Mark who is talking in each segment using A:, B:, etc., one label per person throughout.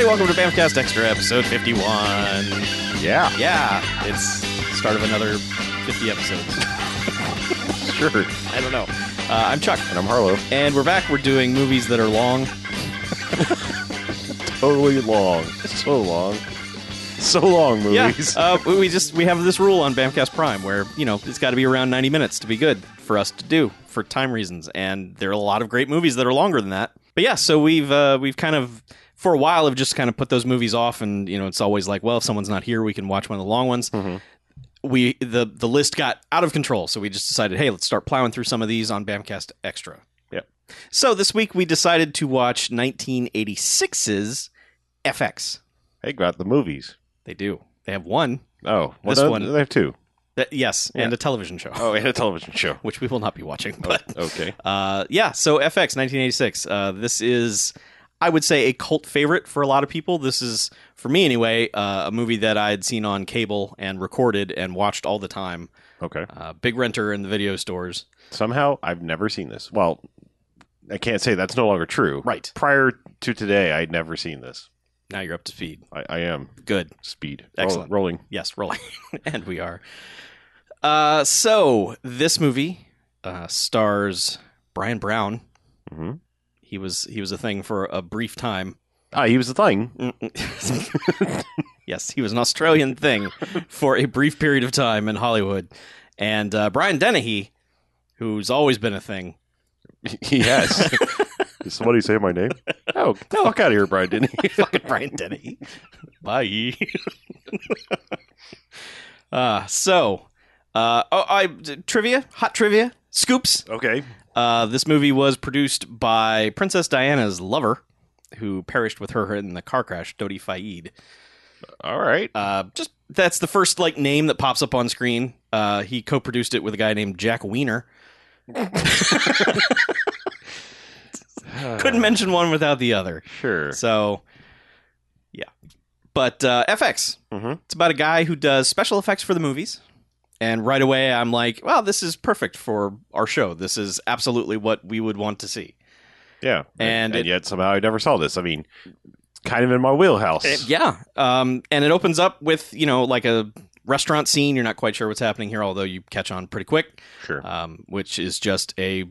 A: everybody. Welcome to Bamcast Extra, episode 51.
B: Yeah,
A: Yeah, it's the start of another 50 episodes.
B: sure.
A: I don't know. Uh, I'm Chuck,
B: And I'm Harlow.
A: and we're back. We're doing movies that are long.
B: Totally long. So long. So long movies.
A: Yeah, uh, we we just we have this rule on Bamcast Prime where you know it's got to be around 90 minutes to be good for us to do for time reasons, and there are a lot of great movies that are longer than that. But yeah, so we've uh, we've kind of for a while have just kind of put those movies off, and you know it's always like, well, if someone's not here, we can watch one of the long ones.
B: Mhm.
A: We the the list got out of control, so we just decided, hey, let's start plowing through some of these on Bamcast Extra.
B: Yep.
A: So this week we decided to watch 1986's FX.
B: Hey, got the movies.
A: They do. They have one.
B: Oh, well,
A: This one-
B: They have two.
A: Yes, and a television show,
B: Oh, and a television show.
A: which we will not be watching. But
B: Okay.
A: uh, yeah, so FX 1986. Uh, this is, I would say, a cult favorite for a lot of people. This is, for me anyway, uh, a movie that I had seen on cable and recorded and watched all the time.
B: Okay.
A: Uh, big renter in the video stores.
B: Somehow, I've never seen this. Well, I can't say that's no longer true.
A: Right.
B: Prior to today, I'd never seen this.
A: Now you're up to speed.
B: I, I am.
A: Good.
B: Speed.
A: Excellent.
B: Roll- rolling.
A: Yes, rolling. and we are. Uh, so this movie uh, stars Bryan Brown.
B: hmm
A: He was he was a thing for a brief time.
B: Ah, he was a thing.
A: Yes, he was an Australian thing for a brief period of time in Hollywood. And uh, Brian Dennehy, who's always been a thing.
B: Yes. Did somebody say my name? Oh, get the fuck out of here, Brian, he?
A: Fucking Brian Dennehy. Bye. uh, so, uh, oh, I trivia, hot trivia, scoops.
B: okay.
A: Uh, this movie was produced by Princess Diana's lover, who perished with her in the car crash, Dodi Fayed.
B: All right.
A: Uh, just that's the first like name that pops up on screen. Uh, he co-produced it with a guy named Jack Wiener. Couldn't mention one without the other.
B: Sure.
A: So, yeah. But uh, FX,
B: Mhm.
A: it's about a guy who does special effects for the movies. And right away, I'm like, well, this is perfect for our show. This is absolutely what we would want to see.
B: Yeah.
A: And
B: and,
A: it-
B: yet somehow I never saw this. I mean, kind of in my wheelhouse.
A: Uh, yeah. Um, and it opens up with, you know, like a restaurant scene. You're not quite sure what's happening here, although you catch on pretty quick,
B: Sure.
A: um, which is just a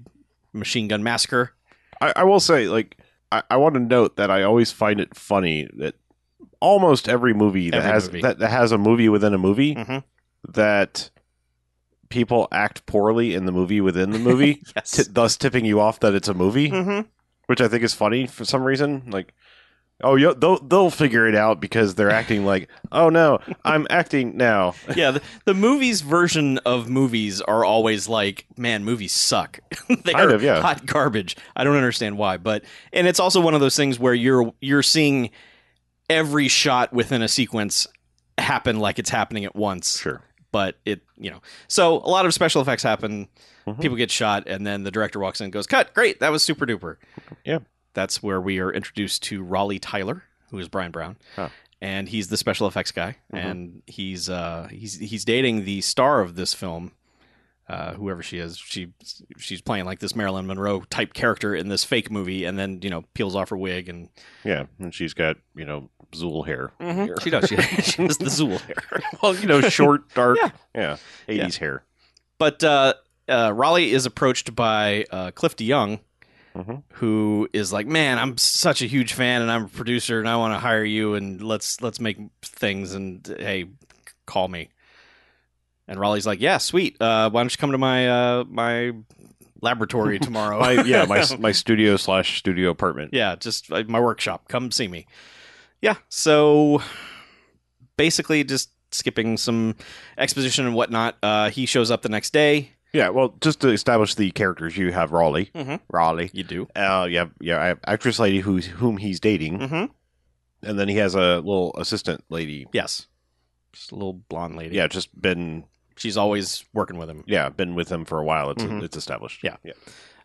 A: machine gun massacre.
B: I, I will say, like, I, I want to note that I always find it funny that almost every movie that
A: Every
B: has
A: movie.
B: That, that has a movie within a movie
A: Mhm.
B: that people act poorly in the movie within the movie,
A: Yes.
B: t- thus tipping you off that it's a movie,
A: Mhm.
B: which I think is funny for some reason. Like, oh, yeah, they'll they'll figure it out because they're acting like, oh no, I'm acting now.
A: yeah, the, the movies version of movies are always like, man, movies suck. they
B: Kind
A: are
B: of, yeah.
A: hot garbage. I don't understand why, but and it's also one of those things where you're you're seeing every shot within a sequence happen like it's happening at once.
B: Sure.
A: But it, you know, so a lot of special effects happen.
B: Mhm.
A: People get shot, and then the director walks in and goes, "Cut! Great, that was super duper."
B: Yeah.
A: that's where we are introduced to Raleigh Tyler, who is Bryan Brown
B: Huh.
A: and he's the special effects guy,
B: Mhm.
A: and he's uh, he's he's dating the star of this film, uh, whoever she is. She she's playing like this Marilyn Monroe type character in this fake movie, and then you know peels off her wig, and
B: Yeah, and she's got you know Zuul hair.
A: she does she, she has the Zuul hair.
B: well, you know, short, dark,
A: Yeah.
B: yeah, eighties hair.
A: But uh, uh, Raleigh is approached by uh, Cliff DeYoung,
B: Mhm.
A: who is like, "Man, I'm such a huge fan, and I'm a producer, and I want to hire you, and let's let's make things, and hey, call me." And Raleigh's like, "Yeah, sweet. Uh, why don't you come to my uh, my laboratory tomorrow?
B: My yeah, my my studio slash studio apartment.
A: yeah, just uh, my workshop. Come see me." Yeah. So basically, just skipping some exposition and whatnot. Uh, he shows up the next day.
B: Yeah, well, just to establish the characters, you have Raleigh,
A: Mhm.
B: Raleigh.
A: You do.
B: Uh, you have yeah, I have actress lady who's whom he's dating,
A: Mm-hmm.
B: and then he has a little assistant lady.
A: Yes. Just a little blonde lady.
B: Yeah, just been
A: She's always working with him.
B: yeah been with him for a while. It's
A: Mhm.
B: it's established.
A: Yeah.
B: yeah.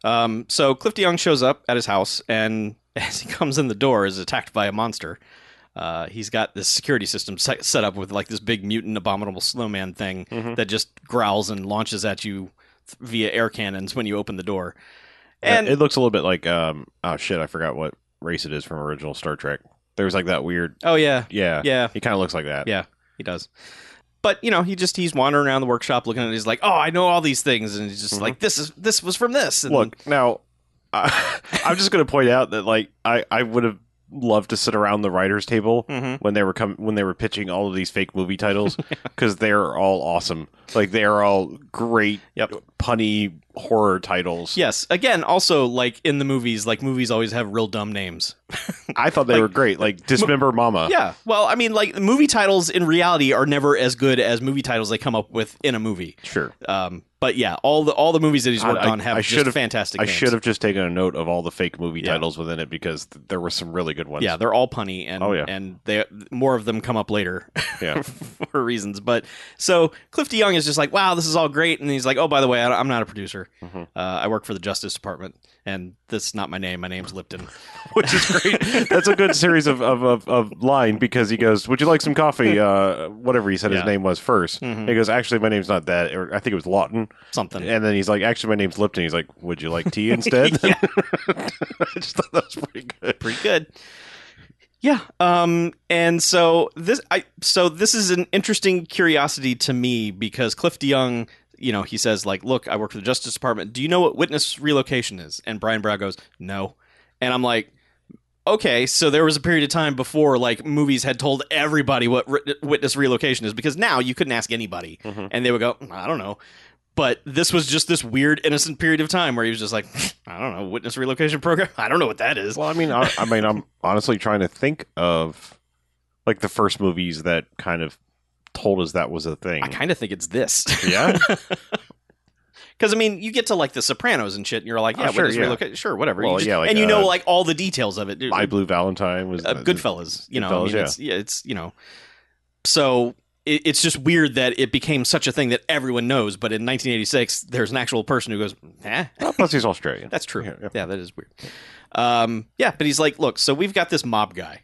A: Um, so Cliff DeYoung shows up at his house, and as he comes in the door, is attacked by a monster. Uh, he's got this security system set, set up with like this big mutant abominable snowman thing
B: Mhm.
A: that just growls and launches at you th- via air cannons when you open the door.
B: And it looks a little bit like um oh shit I forgot what race it is from original Star Trek. There's like that weird.
A: Oh yeah,
B: Yeah.
A: yeah,
B: He kind of looks like that.
A: Yeah. he does. But you know, he just he's wandering around the workshop looking at it. He's like, "Oh, I know all these things," and he's just
B: Mhm.
A: like, "This is this was from this." And
B: Look now, I, I'm just going to point out that like I I would have loved to sit around the writers' table
A: Mhm.
B: when they were com- when they were pitching all of these fake movie titles because they're all awesome. Like they are all great,
A: Yep.
B: Punny horror titles.
A: Yes. Again, also like in the movies, like movies always have real dumb names.
B: I thought they
A: Like-
B: were great. Like Dismember Mama.
A: yeah. Well, I mean, like movie titles in reality are never as good as movie titles they come up with in a movie.
B: Sure.
A: Um, but yeah, all the all the movies that he's worked
B: I-
A: on have
B: I
A: just fantastic.
B: I
A: names.
B: should have just taken a note of all the fake movie
A: Yeah.
B: titles within it because th- there were some really good ones.
A: Yeah, they're all punny, and
B: Oh, yeah.
A: and they more of them come up later
B: Yeah.
A: for reasons. But so Cliff DeYoung is just like, wow, this is all great, and he's like, oh, by the way, I- I'm not a producer.
B: Mhm.
A: Uh, I work for the Justice Department, and that's not my name. My name's Lipton.
B: which is great. That's a good series of, of, of, of line because he goes, "Would you like some coffee?" Uh, whatever he said
A: Yeah.
B: his name was 1st
A: Mhm.
B: He goes, "Actually, my name's not that." Or I think it was Lawton.
A: Something.
B: And then he's like, "Actually, my name's Lipton." He's like, "Would you like tea instead?" I just thought that was pretty good.
A: pretty good. Yeah. Um and so this I so this is an interesting curiosity to me because Cliff DeYoung, you know, he says like, "Look, I work for the Justice Department. Do you know what witness relocation is?" And Brian Brow goes, "No." And I'm like, "Okay, so there was a period of time before like movies had told everybody what ri- witness relocation is because now you couldn't ask anybody
B: Mhm.
A: and they would go, "I don't know." But this was just this weird innocent period of time where he was just like, I don't know, witness relocation program. I don't know what that is.
B: Well, I mean, I, I mean, I'm honestly trying to think of like the first movies that kind of told us that was a thing.
A: I kind of think it's this.
B: Yeah?
A: Because I mean, you get to like The Sopranos and shit, and you're like,
B: Oh,
A: yeah,
B: sure,
A: witness
B: yeah.
A: sure, whatever.
B: Well,
A: you just-
B: yeah, like,
A: and you know
B: uh,
A: like all the details of it. dude.
B: My Blue Valentine was
A: uh, Goodfellas, you know, I mean,
B: yeah.
A: it's yeah, it's you know, so it, it's just weird that it became such a thing that everyone knows. But in 1986, there's an actual person who goes, eh,
B: Well, plus he's Australian.
A: that's true.
B: Yeah,
A: Yeah,
B: yeah.
A: that is weird. Um, yeah, but he's like, look, so we've got this mob guy,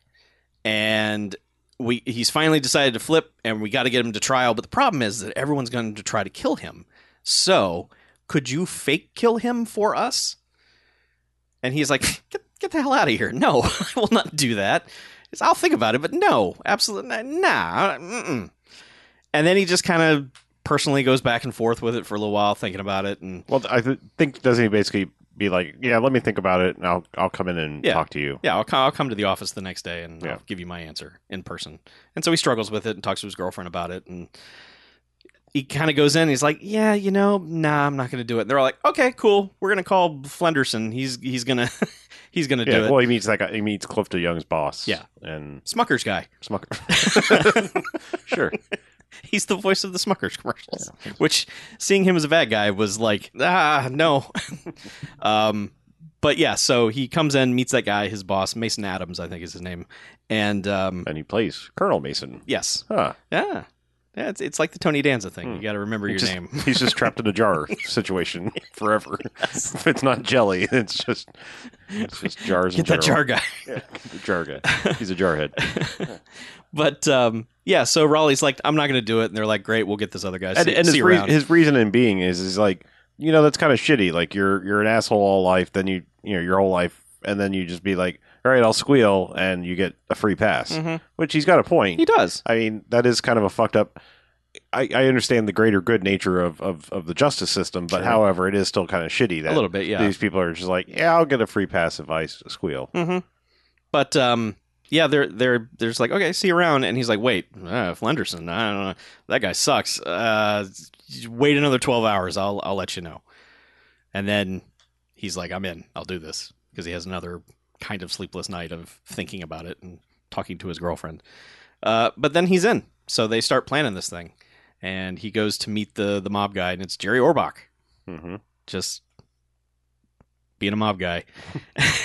A: and we he's finally decided to flip, and we got to get him to trial. But the problem is that everyone's going to try to kill him. So could you fake kill him for us? And he's like, get get the hell out of here! No, I will not do that. I'll think about it, but no, absolutely not. Nah. Mm-mm. And then he just kind of personally goes back and forth with it for a little while, thinking about it, and
B: Well, I th- think doesn't he basically be like, yeah, let me think about it, and I'll I'll come in and
A: Yeah.
B: talk to you.
A: Yeah, I'll, I'll come to the office the next day and
B: Yeah.
A: I'll give you my answer in person. And so he struggles with it and talks to his girlfriend about it. And he kind of goes in and he's like, yeah, you know, nah, I'm not going to do it. And they're all like, okay, cool. We're going to call Flenderson. He's, he's going to, he's going to do it.
B: well, he meets guy. He meets Cliff DeYoung's boss.
A: Yeah.
B: and
A: Smucker's guy.
B: Smucker. sure.
A: He's the voice of the Smucker's commercials, which seeing him as a bad guy was like, ah, no. um, but yeah, so he comes in, meets that guy, his boss, Mason Adams, I think is his name. And, um,
B: And he plays Colonel Mason.
A: yes,
B: Huh.
A: Yeah. Yeah, it's, it's like the Tony Danza thing.
B: Hmm.
A: You got to remember your
B: Just-
A: name.
B: He's just trapped in a jar situation forever. if it's not jelly, it's just it's just jars.
A: Get
B: in
A: that jar
B: general.
A: guy.
B: Yeah, the jar guy. He's a jarhead.
A: but um, yeah, so Raleigh's like, I'm not going to do it. And they're like, great, we'll get this other guy.
B: and,
A: See,
B: and
A: see
B: his,
A: around.
B: his reasoning being is is like you know that's kind of shitty like you're you're an asshole all life then you you know your whole life and then you just be like all right i'll squeal and you get a free pass
A: Mhm.
B: which he's got a point
A: He does.
B: i mean that is kind of a fucked up I, I understand the greater good nature of, of, of the justice system, but
A: Sure.
B: however, it is still kind of shitty that
A: A little bit, yeah.
B: these people are just like, yeah, I'll get a free pass if I squeal.
A: hmm But um, yeah, they're they're they're just like, okay, see you around. And he's like, wait, uh, Flenderson, I don't know, that guy sucks. Uh, wait another twelve hours, I'll I'll let you know. And then he's like, I'm in. I'll do this because he has another kind of sleepless night of thinking about it and talking to his girlfriend. Uh, but then he's in, so they start planning this thing, and he goes to meet the the mob guy, and it's Jerry Orbach
B: hmm
A: just being a mob guy.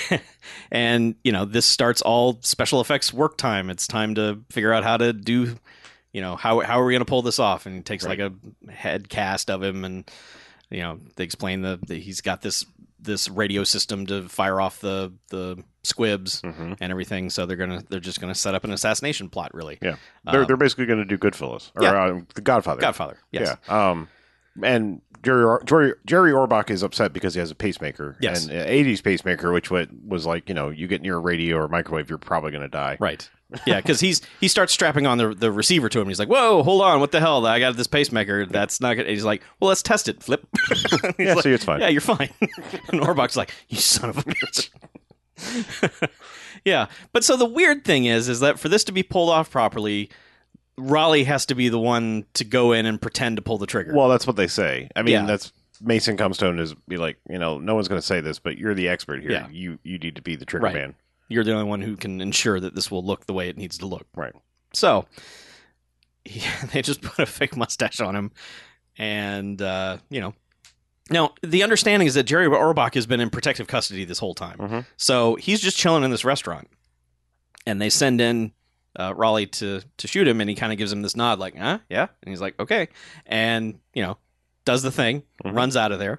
A: and, you know, this starts all special effects work time. It's time to figure out how to do, you know, how how are we going to pull this off? And he takes
B: Right.
A: like a head cast of him and you know, they explain the, that he's got this this radio system to fire off the the squibs
B: hmm
A: and everything. So they're gonna they're just gonna set up an assassination plot, really.
B: Yeah. They're,
A: Um,
B: they're basically going to do Goodfellas or
A: yeah.
B: uh, The Godfather.
A: Godfather. Yes.
B: Yeah. Um, and Jerry, Or- Jerry Jerry Orbach is upset because he has a pacemaker.
A: Yes.
B: and an '80s pacemaker, which wa- was like you know you get near a radio or microwave, you're probably going to die.
A: Right. Yeah, because he's he starts strapping on the the receiver to him. He's like, "Whoa, hold on, what the hell? I got this pacemaker. That's not good." He's like, "Well, let's test it." Flip.
B: Yeah,
A: like,
B: it's fine.
A: Yeah, you're fine. and Orbach's like, "You son of a bitch." yeah, but so the weird thing is, is that for this to be pulled off properly, Raleigh has to be the one to go in and pretend to pull the trigger.
B: Well, that's what they say. I mean,
A: Yeah.
B: that's Mason Comstone is be like, you know, no one's going to say this, but you're the expert here.
A: Yeah.
B: You you need to be the trigger
A: Right.
B: man.
A: You're the only one who can ensure that this will look the way it needs to look.
B: Right.
A: So he, they just put a fake mustache on him, and uh, you know. Now the understanding is that Jerry Orbach has been in protective custody this whole time,
B: Mhm.
A: so he's just chilling in this restaurant, and they send in uh, Raleigh to to shoot him, and he kind of gives him this nod, like, "Huh, yeah," and he's like, "Okay," and you know, does the thing,
B: Mhm.
A: runs out of there,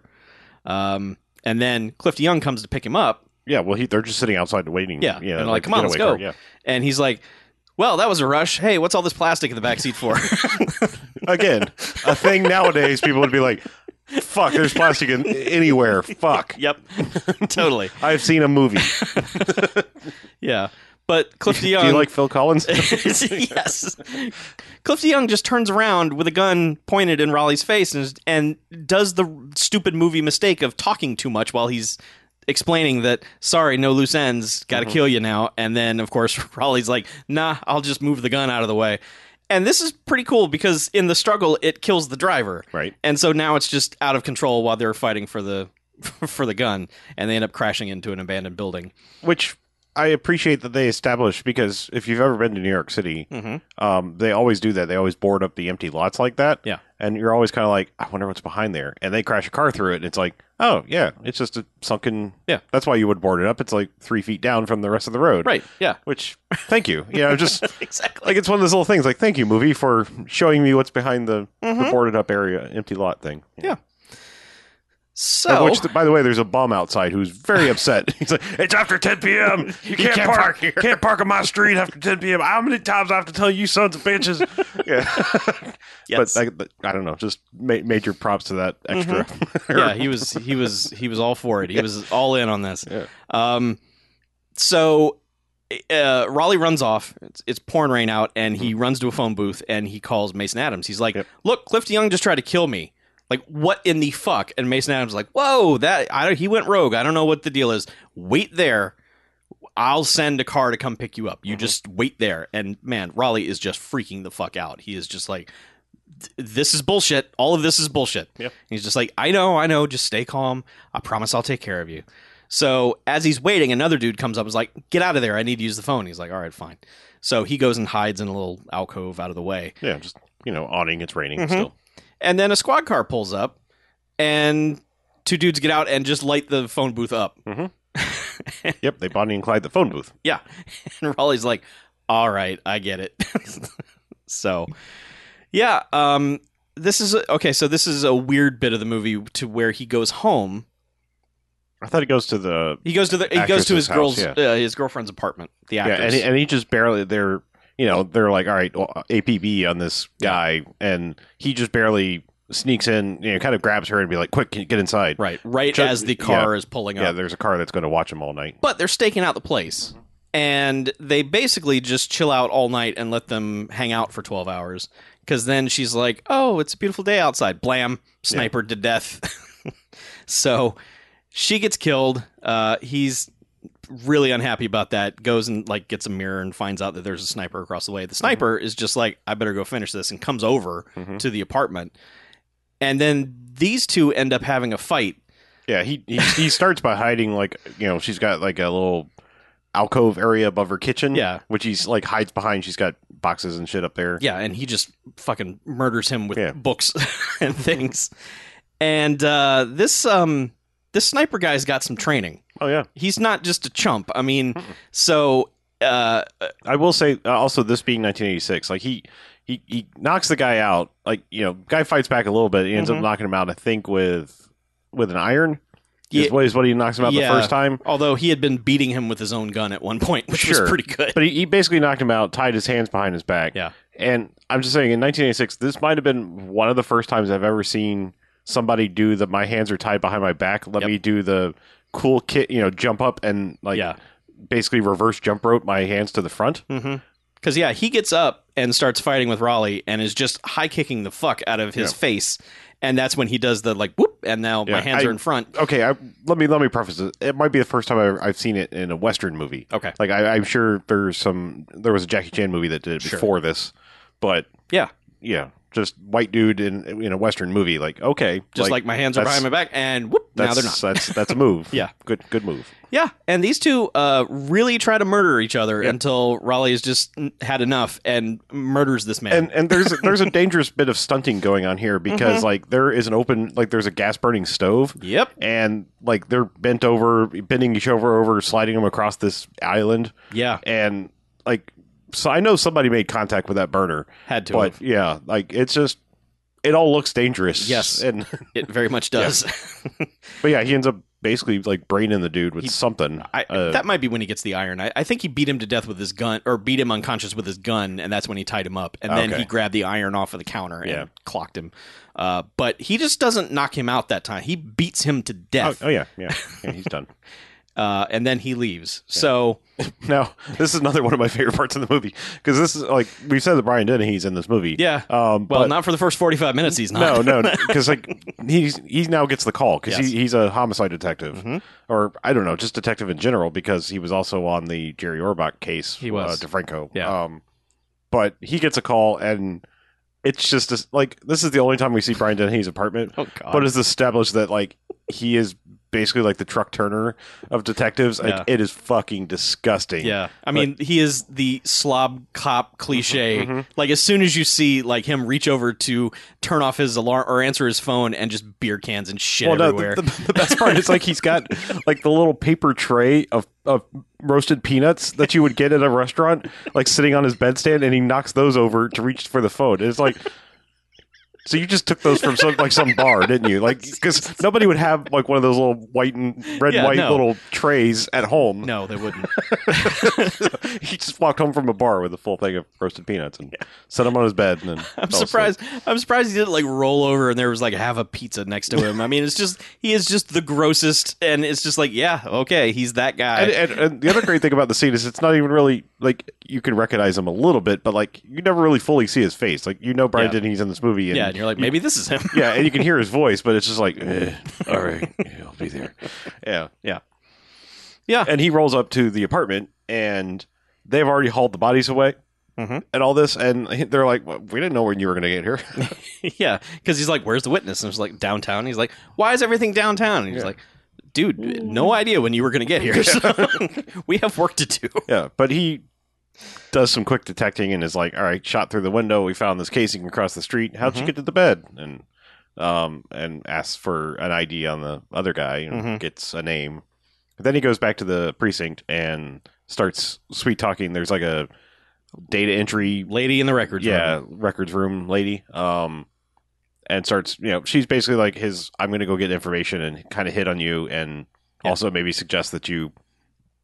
A: um, and then Clift Young comes to pick him up,
B: Yeah. Well, he, they're just sitting outside waiting.
A: Yeah,
B: know,
A: and like, "Come on, let's go."
B: car, Yeah.
A: and he's like, "Well, that was a rush. Hey, what's all this plastic in the back seat for?"
B: Again, a thing nowadays, people would be like, "Fuck, there's plastic in anywhere." Fuck.
A: yep, totally.
B: I've seen a movie.
A: Yeah, but Cliff DeYoung.
B: Do you like Phil Collins?
A: yes. Cliff DeYoung just turns around with a gun pointed in Raleigh's face and and does the stupid movie mistake of talking too much while he's explaining that sorry, no loose ends, got to
B: Mhm.
A: kill you now. And then of course Raleigh's like, "Nah, I'll just move the gun out of the way." And this is pretty cool because in the struggle it kills the driver.
B: right.
A: And so now it's just out of control while they're fighting for the for the gun and they end up crashing into an abandoned building.
B: Which I appreciate that they established because if you've ever been to New York City,
A: Mhm.
B: um, they always do that. They always board up the empty lots like that.
A: Yeah.
B: And you're always kind of like, I wonder what's behind there. And they crash a car through it, and it's like, oh, yeah, it's just a sunken.
A: Yeah.
B: That's why you would board it up. It's like three feet down from the rest of the road.
A: Right. Yeah.
B: Which, thank you. You know, just
A: exactly.
B: like it's one of those little things. Like, thank you, movie, for showing me what's behind the, the
A: Mhm.
B: boarded up area, empty lot thing.
A: Yeah.
B: Of
A: So
B: which, by the way, there's a bum outside who's very upset. He's like, "It's after 10 p.m. You can't,
A: can't
B: park,
A: park here."
B: Can't park on my street after 10 p.m. How many times I have to tell you, sons of bitches?" yeah,
A: yes.
B: but I, but I don't know. Just ma- major props to that extra.
A: yeah, he was he was he was all for it. He was all in on this.
B: Yeah.
A: Um, so uh, Raleigh runs off. It's, it's pouring rain out, and he runs to a phone booth and he calls Mason Adams. He's like,
B: Yep.
A: "Look, Clift Young just tried to kill me. Like, what in the fuck?" And Mason Adams is like, "Whoa, that I don't, he went rogue. I don't know what the deal is. Wait there." I'll send a car to come pick you up. You just wait there. And man, Raleigh is just freaking the fuck out. He is just like, this is bullshit. All of this is bullshit.
B: Yep.
A: He's just like, I know, I know. Just stay calm. I promise I'll take care of you. So as he's waiting, another dude comes up and is like, get out of there. I need to use the phone. He's like, all right, fine. So he goes and hides in a little alcove out of the way.
B: yeah, just you know, awning. It's raining
A: Mhm.
B: still.
A: And then a squad car pulls up and two dudes get out and just light the phone booth up.
B: Yep, they Bonnie and Clyde the phone booth.
A: Yeah. And Raleigh's like, all right, I get it. so, yeah. Um, this is a, okay. So this is a weird bit of the movie to where he goes home.
B: I thought he goes to the
A: He goes to the he goes to his
B: Actress's
A: girl's
B: house,
A: uh, his girlfriend's apartment. The
B: yeah, and he, and he just barely they're you know they're like all right well, APB on this guy, and he just barely sneaks in, you know, kind of grabs her and be like, "Quick, get inside."
A: right, right
B: Ju-
A: as the car is pulling up.
B: Yeah, there's a car that's going to watch him all night.
A: but they're staking out the place, and they basically just chill out all night and let them hang out for twelve hours. Because then she's like, "Oh, it's a beautiful day outside." Blam, sniper to death. so she gets killed. Uh, he's really unhappy about that. Goes and like gets a mirror and finds out that there's a sniper across the way. The sniper is just like, "I better go finish this," and comes over
B: Mhm.
A: to the apartment. And then these two end up having a fight.
B: Yeah, he, he he starts by hiding like you know she's got like a little alcove area above her kitchen.
A: Yeah.
B: which he's like hides behind. She's got boxes and shit up there.
A: Yeah, and he just fucking murders him with
B: Yeah.
A: books and things. And uh, this um this sniper guy's got some training.
B: Oh yeah,
A: He's not just a chump. I mean, so uh,
B: I will say uh, also this being 1986, like he he he knocks the guy out. Like you know, guy fights back a little bit. He ends
A: Mhm.
B: up knocking him out. I think with with an iron.
A: Yeah.
B: Is what is what he knocks him out
A: Yeah.
B: the first time.
A: although he had been beating him with his own gun at one point, which
B: Sure.
A: was pretty good.
B: But he, he basically knocked him out, tied his hands behind his back.
A: Yeah.
B: And I'm just saying, in 1986, this might have been one of the first times I've ever seen somebody do the my hands are tied behind my back. Let
A: Yep.
B: me do the cool kit, you know, jump up and like
A: Yeah.
B: basically reverse jump rope my hands to the front.
A: Mm-hmm. Because yeah, he gets up and starts fighting with Raleigh and is just high kicking the fuck out of his
B: Yeah.
A: face, and that's when he does the like whoop, and now my hands
B: I-
A: are in front.
B: Okay, I, let me let me preface it. It might be the first time I've, I've seen it in a Western movie.
A: Okay,
B: Like I, I'm sure there's some there was a Jackie Chan movie that did it
A: Sure.
B: before this, but
A: yeah,
B: yeah, just white dude in in a Western movie. Like okay,
A: just like, my hands are
B: that's-
A: behind my back, and whoop, now they're not.
B: that's that's a move.
A: Yeah.
B: good good move.
A: Yeah, and these two uh, really try to murder each other until Raleigh has just had enough and murders this man.
B: And and there's there's a dangerous bit of stunting going on here because like there is an open like there's a gas burning stove
A: yep,
B: and like they're bent over, bending each other over, sliding them across this island,
A: yeah,
B: and like so I know somebody made contact with that burner,
A: had to.
B: but
A: have.
B: yeah, like it's just it all looks dangerous.
A: Yes.
B: and
A: It very much does.
B: but yeah, he ends up basically like braining the dude with
A: He-
B: something.
A: I,
B: Uh,
A: that might be when he gets the iron. I, I think he beat him to death with his gun, or beat him unconscious with his gun, and that's when he tied him up. And then
B: Okay.
A: he grabbed the iron off of the counter and
B: Yeah.
A: clocked him. Uh, but he just doesn't knock him out that time. He beats him to
B: oh,
A: death,
B: oh yeah, yeah, yeah, he's done.
A: Uh, and then he leaves. So
B: Now, this is another one of my favorite parts of the movie because this is like we said that Brian Dennehy's in this movie.
A: yeah,
B: Um,
A: well, not for the first forty-five minutes. He's not.
B: no, no, because like he's he now gets the call because
A: Yes.
B: he, he's a homicide detective,
A: Mhm.
B: or I don't know, just detective in general because he was also on the Jerry Orbach case.
A: He was.
B: uh, DeFranco.
A: Yeah.
B: Um, but he gets a call and it's just this, like this is the only time we see Brian Dennehy's apartment,
A: Oh God.
B: but it's established that like he is basically like the truck turner of detectives. Like
A: Yeah.
B: it is fucking disgusting.
A: Yeah, I mean, he is the slob cop cliche.
B: Mhm, mhm.
A: Like as soon as you see like him reach over to turn off his alarm or answer his phone, and just beer cans and shit
B: Well, no,
A: everywhere.
B: the, the, the best part is like he's got like the little paper tray of, of roasted peanuts that you would get at a restaurant, like sitting on his bedstand, and he knocks those over to reach for the phone. It's like, so you just took those from some like some bar, didn't you? Like, because nobody would have like one of those little white and red
A: Yeah,
B: and white
A: no.
B: little trays at home.
A: no, they wouldn't.
B: he just walked home from a bar with a full thing of roasted peanuts and set them on his bed. And then
A: I'm
B: fell asleep.
A: surprised. I'm surprised he didn't like roll over and there was like a half a pizza next to him. I mean, it's just he is just the grossest, and it's just like, yeah, okay, he's that guy.
B: And, and, and the other great thing about the scene is it's not even really like you can recognize him a little bit, but like you never really fully see his face. Like you know Brian
A: Yeah.
B: Dennehy's in this movie, and
A: yeah, and you're like, maybe this is him.
B: yeah, and you can hear his voice, but it's just like, eh, all right, yeah, I'll be there. Yeah,
A: yeah. Yeah.
B: And he rolls up to the apartment, and they've already hauled the bodies away.
A: Mhm.
B: And all this, and they're like, well, "We didn't know when you were going to get here."
A: yeah, because he's like, "Where's the witness?" And it's like downtown. He's like, "Why is everything downtown?" And he's
B: Yeah.
A: like, "Dude, no idea when you were going to get here. So we have work to do."
B: yeah, but he does some quick detecting and is like, "All right, shot through the window. We found this casing across the street. How'd you
A: Mhm.
B: get to the bed?" And um, and asks for an ID on the other guy and
A: Mhm.
B: gets a name. Then he goes back to the precinct and starts sweet talking. There's like a data entry,
A: Lady in the records.
B: yeah,
A: room.
B: records room lady. Um, and starts, you know, she's basically like his. I'm going to go get information and kind of hit on you, and
A: Yeah.
B: also maybe suggest that you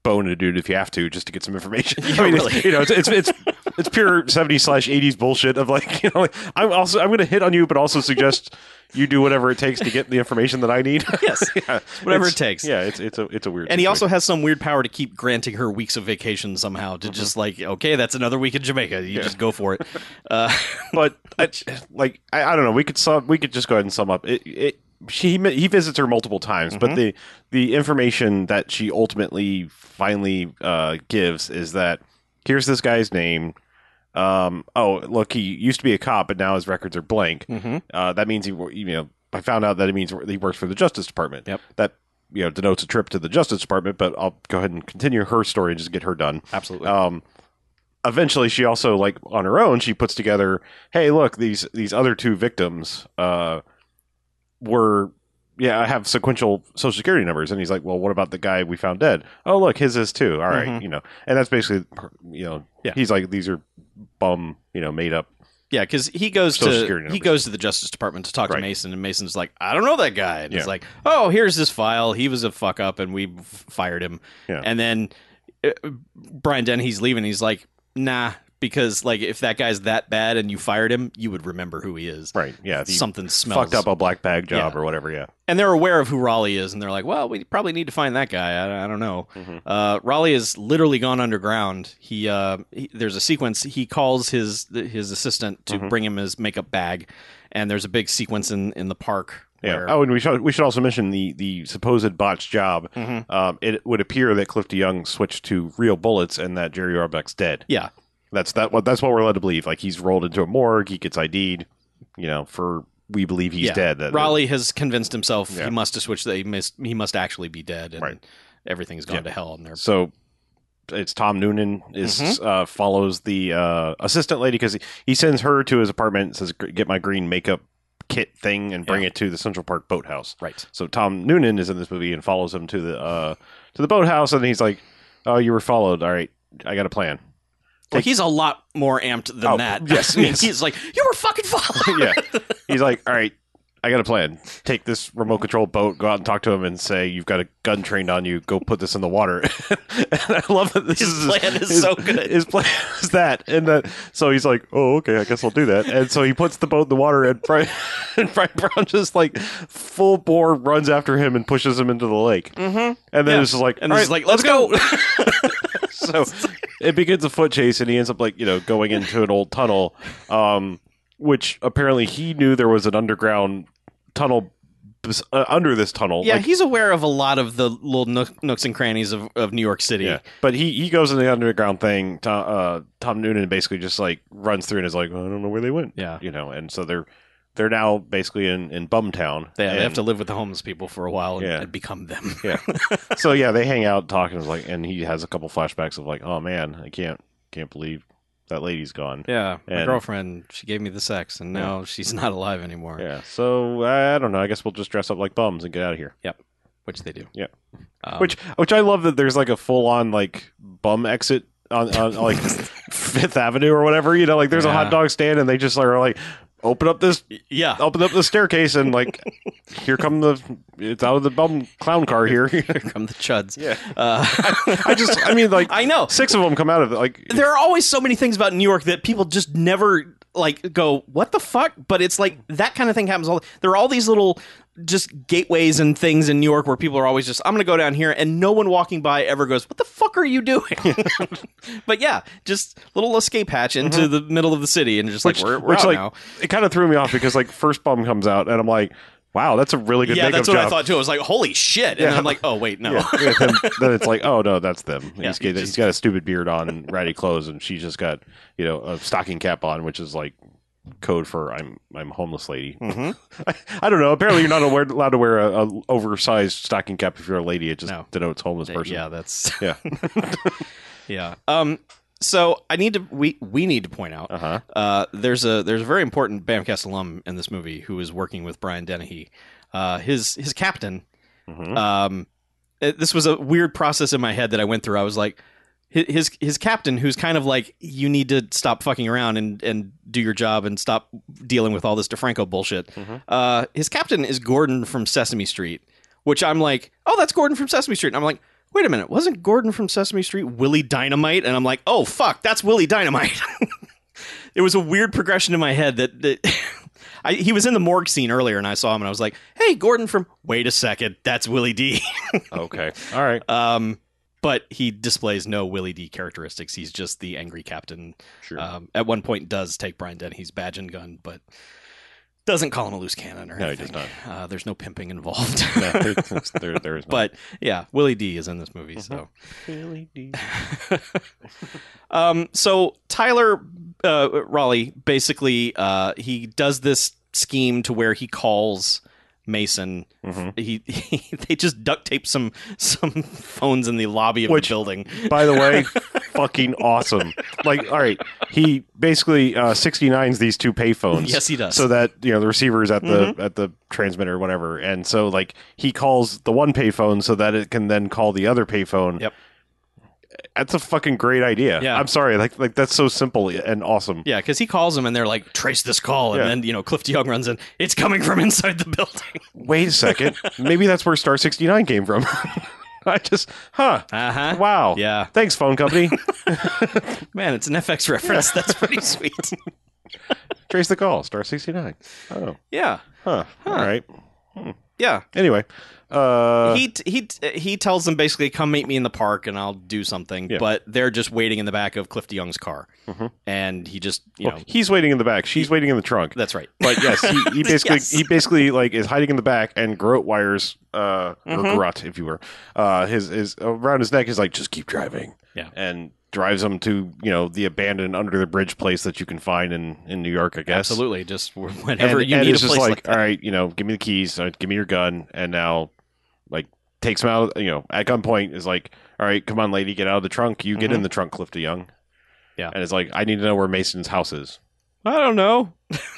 B: bone a dude if you have to, just to get some information.
A: Yeah,
B: I mean,
A: really.
B: it's, you know, it's it's it's, it's pure 70s slash 80s bullshit of like, you know, like I'm also I'm going to hit on you, but also suggest you do whatever it takes to get the information that I need.
A: Yes,
B: yeah,
A: whatever it takes.
B: Yeah, it's it's a it's a weird.
A: And he also has some weird power to keep granting her weeks of vacation somehow. To just like, okay, that's another week in Jamaica. You
B: Yeah.
A: just go for it. Uh,
B: but I, like I, I don't know. We could sum. We could just go ahead and sum up. It. it she he visits her multiple times, but
A: Mhm.
B: the the information that she ultimately finally uh, gives is that here's this guy's name. Um, oh, look, he used to be a cop, but now his records are blank.
A: mhm.
B: Uh, that means he, you know, I found out that it means he works for the Justice Department.
A: Yep.
B: That you know denotes a trip to the Justice Department. But I'll go ahead and continue her story and just get her done
A: Absolutely.
B: um eventually she also like on her own she puts together hey look these these other two victims uh were yeah i have sequential social security numbers and he's like well what about the guy we found dead oh look his is too all right,
A: Mhm.
B: you know and that's basically you know
A: Yeah.
B: he's like these are bum you know made up
A: yeah, because he goes to he goes to the Justice Department to talk
B: Right.
A: to Mason, and Mason's like, I don't know that guy. And
B: Yeah.
A: it's like, oh, here's this file. He was a fuck up, and we f- fired him.
B: Yeah.
A: And then uh, Brian Dennehy's leaving. He's like, nah, because like if that guy's that bad and you fired him, you would remember who he is.
B: Right. Yeah.
A: Something smells
B: fucked up a black bag job
A: Yeah.
B: or whatever. Yeah.
A: and they're aware of who Raleigh is, and they're like, "Well, we probably need to find that guy." I, I don't know.
B: Mhm.
A: Uh, Raleigh has literally gone underground. He, uh, he there's a sequence. He calls his his assistant to
B: Mhm.
A: bring him his makeup bag, and there's a big sequence in in the park.
B: Yeah. Oh, and we should we should also mention the the supposed botched job.
A: Mhm.
B: Um, it would appear that Cliff Young switched to real bullets and that Jerry Orbach's dead.
A: yeah,
B: That's that. What that's what we're led to believe. Like he's rolled into a morgue. He gets ID'd. You know, for we believe he's
A: yeah.
B: dead. That
A: Raleigh has convinced himself
B: Yeah.
A: he must have switched. That he must he must actually be dead, and
B: Right.
A: everything's gone
B: Yeah.
A: to hell. And they're
B: So it's Tom Noonan is
A: Mm-hmm.
B: uh, follows the uh, assistant lady because he, he sends her to his apartment and says, "Get my green makeup kit thing and bring
A: Yeah.
B: it to the Central Park boathouse."
A: right.
B: So Tom Noonan is in this movie and follows him to the uh, to the boathouse, and he's like, "Oh, you were followed. All right, I got a plan."
A: Well, he's a lot more amped than
B: Oh,
A: that.
B: yes,
A: I mean,
B: yes.
A: he's like, "You were fucking following.
B: yeah, he's like, "All right." I got a plan. Take this remote control boat, go out and talk to him, and say you've got a gun trained on you. Go put this in the water. and I love that this
A: His
B: is
A: plan is
B: his-
A: so good.
B: His plan is that, and that. So he's like, "Oh, okay, I guess I'll do that." And so he puts the boat in the water, and Brian, and Bryan Brown just like full bore runs after him and pushes him into the lake.
A: Mm-hmm.
B: And then
A: Yeah.
B: it's just like,
A: And he's
B: right,
A: like, "Let's go."
B: so it begins a foot chase, and he ends up like you know going into an old tunnel, um, which apparently he knew there was an underground tunnel uh, under this tunnel.
A: Yeah,
B: like-
A: he's aware of a lot of the little nook, nooks and crannies of, of New York City.
B: yeah. But he he goes in the underground thing. Tom, uh, Tom Noonan basically just like runs through and is like, I don't know where they went.
A: Yeah.
B: you know, and so they're they're now basically in in Bumtown.
A: They, they have to live with the homeless people for a while and,
B: Yeah.
A: and become them.
B: Yeah. so yeah, they hang out talking. Like, and he has a couple flashbacks of like, oh man, I can't can't believe that lady's gone.
A: Yeah, my
B: And-
A: girlfriend, she gave me the sex, and now she's not alive anymore.
B: Yeah. So I don't know. I guess we'll just dress up like bums and get out of here. Yep.
A: Which they do.
B: Yeah.
A: Um,
B: which which I love that there's like a full on like bum exit on, on like Fifth Avenue or whatever. You know, like there's a hot dog stand and they just are like open up this
A: yeah.
B: open up the staircase and like here come the it's out of the bum clown car here.
A: Here come the chuds.
B: yeah.
A: Uh,
B: I just I mean like
A: I know.
B: six of them come out of it like
A: There are always so many things about New York that people just never like go, what the fuck? But it's like that kind of thing happens all there are all these little just gateways and things in New York where people are always just I'm gonna go down here and no one walking by ever goes, What the fuck are you doing? but yeah, just little escape hatch into the middle of the city and just
B: Mm-hmm. which,
A: like we're, we're
B: which
A: out
B: like
A: now.
B: it kind of threw me off because like first bum comes out and I'm like wow that's a really good
A: Yeah, that's what
B: job.
A: I thought too. I was like, holy shit. And
B: Yeah.
A: then I'm like, oh wait, no.
B: Yeah, then, then it's like, oh no, that's them.
A: Yeah,
B: he's,
A: you just-
B: he's got a stupid beard on, and ratty clothes, and she's just got you know a stocking cap on, which is like code for I'm I'm homeless lady.
A: Mhm.
B: I, I don't know. Apparently, you're not aware, allowed to wear a, a oversized stocking cap if you're a lady. It just
A: No.
B: denotes homeless person.
A: Yeah, that's
B: Yeah.
A: yeah. Um so I need to we we need to point out
B: Uh huh.
A: uh, there's a there's a very important Bamcast alum in this movie who is working with Brian Dennehy. Uh, his his captain.
B: hmm
A: Um, it- this was a weird process in my head that I went through. I was like, hi- his his captain, who's kind of like, you need to stop fucking around and and do your job and stop dealing with all this DeFranco bullshit.
B: Mhm.
A: Uh, his captain is Gordon from Sesame Street, which I'm like, oh, that's Gordon from Sesame Street. And I'm like. Wait a minute, wasn't Gordon from Sesame Street Willie Dynamite? And I'm like, oh fuck, that's Willie Dynamite. it was a weird progression in my head that, that I, he was in the morgue scene earlier, and I saw him, and I was like, "Hey, Gordon from." Wait a second, that's Willie D.
B: Okay. All right.
A: um, but he displays no Willie D characteristics. He's just the angry captain.
B: Sure.
A: Um, at one point, does take Brian Dennehy's badge and gun, but doesn't call him a loose cannon or
B: No, he
A: anything.
B: does
A: Uh, there's no pimping involved.
B: No, it's- there, there is.
A: but yeah, Willie D is in this movie, so.
B: not.
A: um, so Tyler uh, Raleigh basically uh, he does this scheme to where he calls Mason.
B: Mhm.
A: He, he they just duct tape some some phones in the lobby of
B: Which-
A: the building.
B: By the way, fucking awesome. Like, all right, he basically uh, 69s these two payphones.
A: Yes, he does.
B: So that you know the receiver is at the at the transmitter or whatever, and so like he calls the one payphone so that it can then call the other payphone.
A: Yep.
B: That's a fucking great idea.
A: Yeah.
B: I'm sorry, like like that's so simple and awesome.
A: yeah, because he calls them and they're like, "Trace this call," and
B: Yeah.
A: then you know Cliff DeYoung runs in. It's coming from inside the building.
B: Wait a second, maybe that's where Star 69 came from. I just, huh?
A: Uh huh.
B: Wow.
A: Yeah,
B: Thanks, phone company.
A: man, it's an FX reference. That's pretty sweet.
B: Trace the call. Star sixty nine. Oh,
A: Yeah,
B: huh. All right.
A: Yeah.
B: Anyway, uh,
A: he t- he he tells them basically, "Come meet me in the park, and I'll do something."
B: Yeah.
A: But they're just waiting in the back of Cliff DeYoung's car,
B: Mhm.
A: and he just you
B: well,
A: know
B: he's waiting in the back. She's waiting in the trunk.
A: that's right.
B: But yes, he, he basically
A: Yes.
B: he basically like is hiding in the back and Groat wires uh or
A: Mhm.
B: Grut if you were uh his his around his neck is like just keep driving
A: Yeah.
B: and drives them to you know the abandoned under the bridge place that you can find in in New York I guess
A: Absolutely, just
B: and,
A: whenever you
B: and
A: need a
B: it's just
A: place
B: like,
A: like,
B: all right you know give me the keys uh, give me your gun and now like takes him out you know at gunpoint is like all right come on lady get out of the trunk you get
A: Mhm.
B: in the trunk Cliff Young.
A: Yeah.
B: and it's like I need to know where Mason's house is
A: I don't know.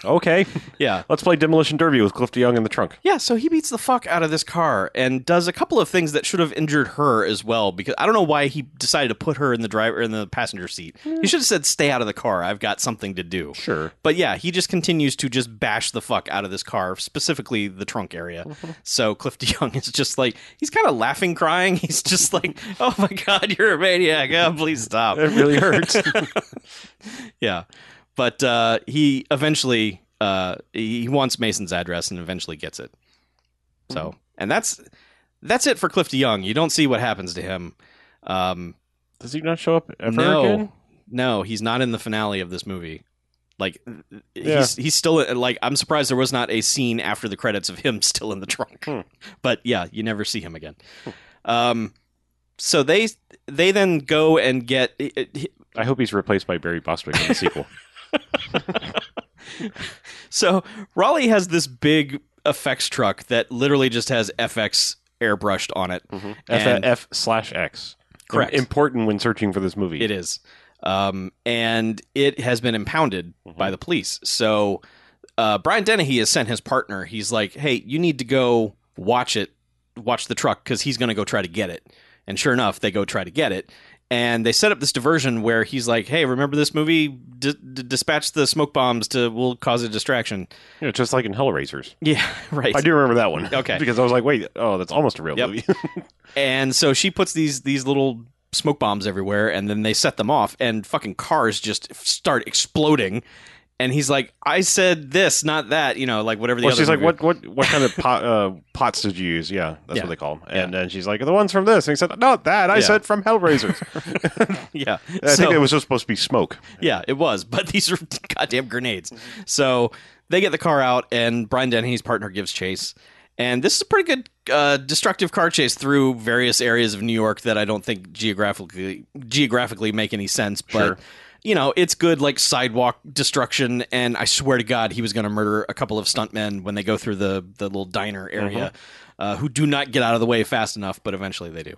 B: okay
A: Yeah,
B: let's play demolition derby with Cliff DeYoung in the trunk
A: Yeah, so he beats the fuck out of this car and does a couple of things that should have injured her as well because I don't know why he decided to put her in the driver in the passenger seat. Eh. He should have said stay out of the car. I've got something to do.
B: sure
A: But yeah, he just continues to just bash the fuck out of this car, specifically the trunk area. So Cliff DeYoung is just like he's kind of laughing, crying. He's just like, "Oh my god, you're a maniac! Oh, please stop."
B: It really hurts.
A: yeah, but uh, he eventually uh, he wants Mason's address and eventually gets it. So, and that's that's it for Cliff Young. You don't see what happens to him. Um,
B: Does he not show up ever
A: no,
B: again?
A: no, he's not in the finale of this movie. Like
B: Yeah.
A: he's he's still like I'm surprised there was not a scene after the credits of him still in the trunk.
B: Hmm.
A: But yeah, you never see him again. Um, so they they then go and get
B: I hope he's replaced by Barry Bostwick in the sequel.
A: So Raleigh has this big effects truck that literally just has FX airbrushed on it.
B: F,
A: And-
B: F slash X.
A: Correct.
B: Im- important when searching for this movie.
A: It is. Um, and it has been impounded
B: Mhm.
A: by the police. So uh, Brian Dennehy has sent his partner. He's like, hey, you need to go watch it, watch the truck, because he's going to go try to get it. And sure enough, they go try to get it. And they set up this diversion where he's like, hey, remember this movie? D- d- dispatch the smoke bombs to, will cause a distraction.
B: You know, just like in Hellraisers.
A: Yeah, right.
B: I do remember that one.
A: Okay.
B: because I was like, wait, oh, that's almost a real
A: Yep.
B: movie.
A: And so she puts these these little smoke bombs everywhere, and then they set them off, and fucking cars just start exploding. And he's like, "I said this, not that," you know, like whatever the
B: well, she's like, what, what, what kind of pot, uh, pots did you use? Yeah, that's
A: Yeah.
B: what they call them. And then she's like, the ones from this. And he said, not that. I
A: Yeah.
B: said from Hellraisers.
A: Yeah,
B: I
A: So-
B: think it was just supposed to be smoke.
A: yeah, it was, but these are goddamn grenades. So they get the car out, and Brian Dennehy's partner gives chase. And this is a pretty good uh, destructive car chase through various areas of New York that I don't think geographically geographically make any sense. But
B: Sure.
A: You know, it's good like sidewalk destruction. And I swear to God, he was going to murder a couple of stuntmen when they go through the the little diner area, uh, who do not get out of the way fast enough, but eventually they do.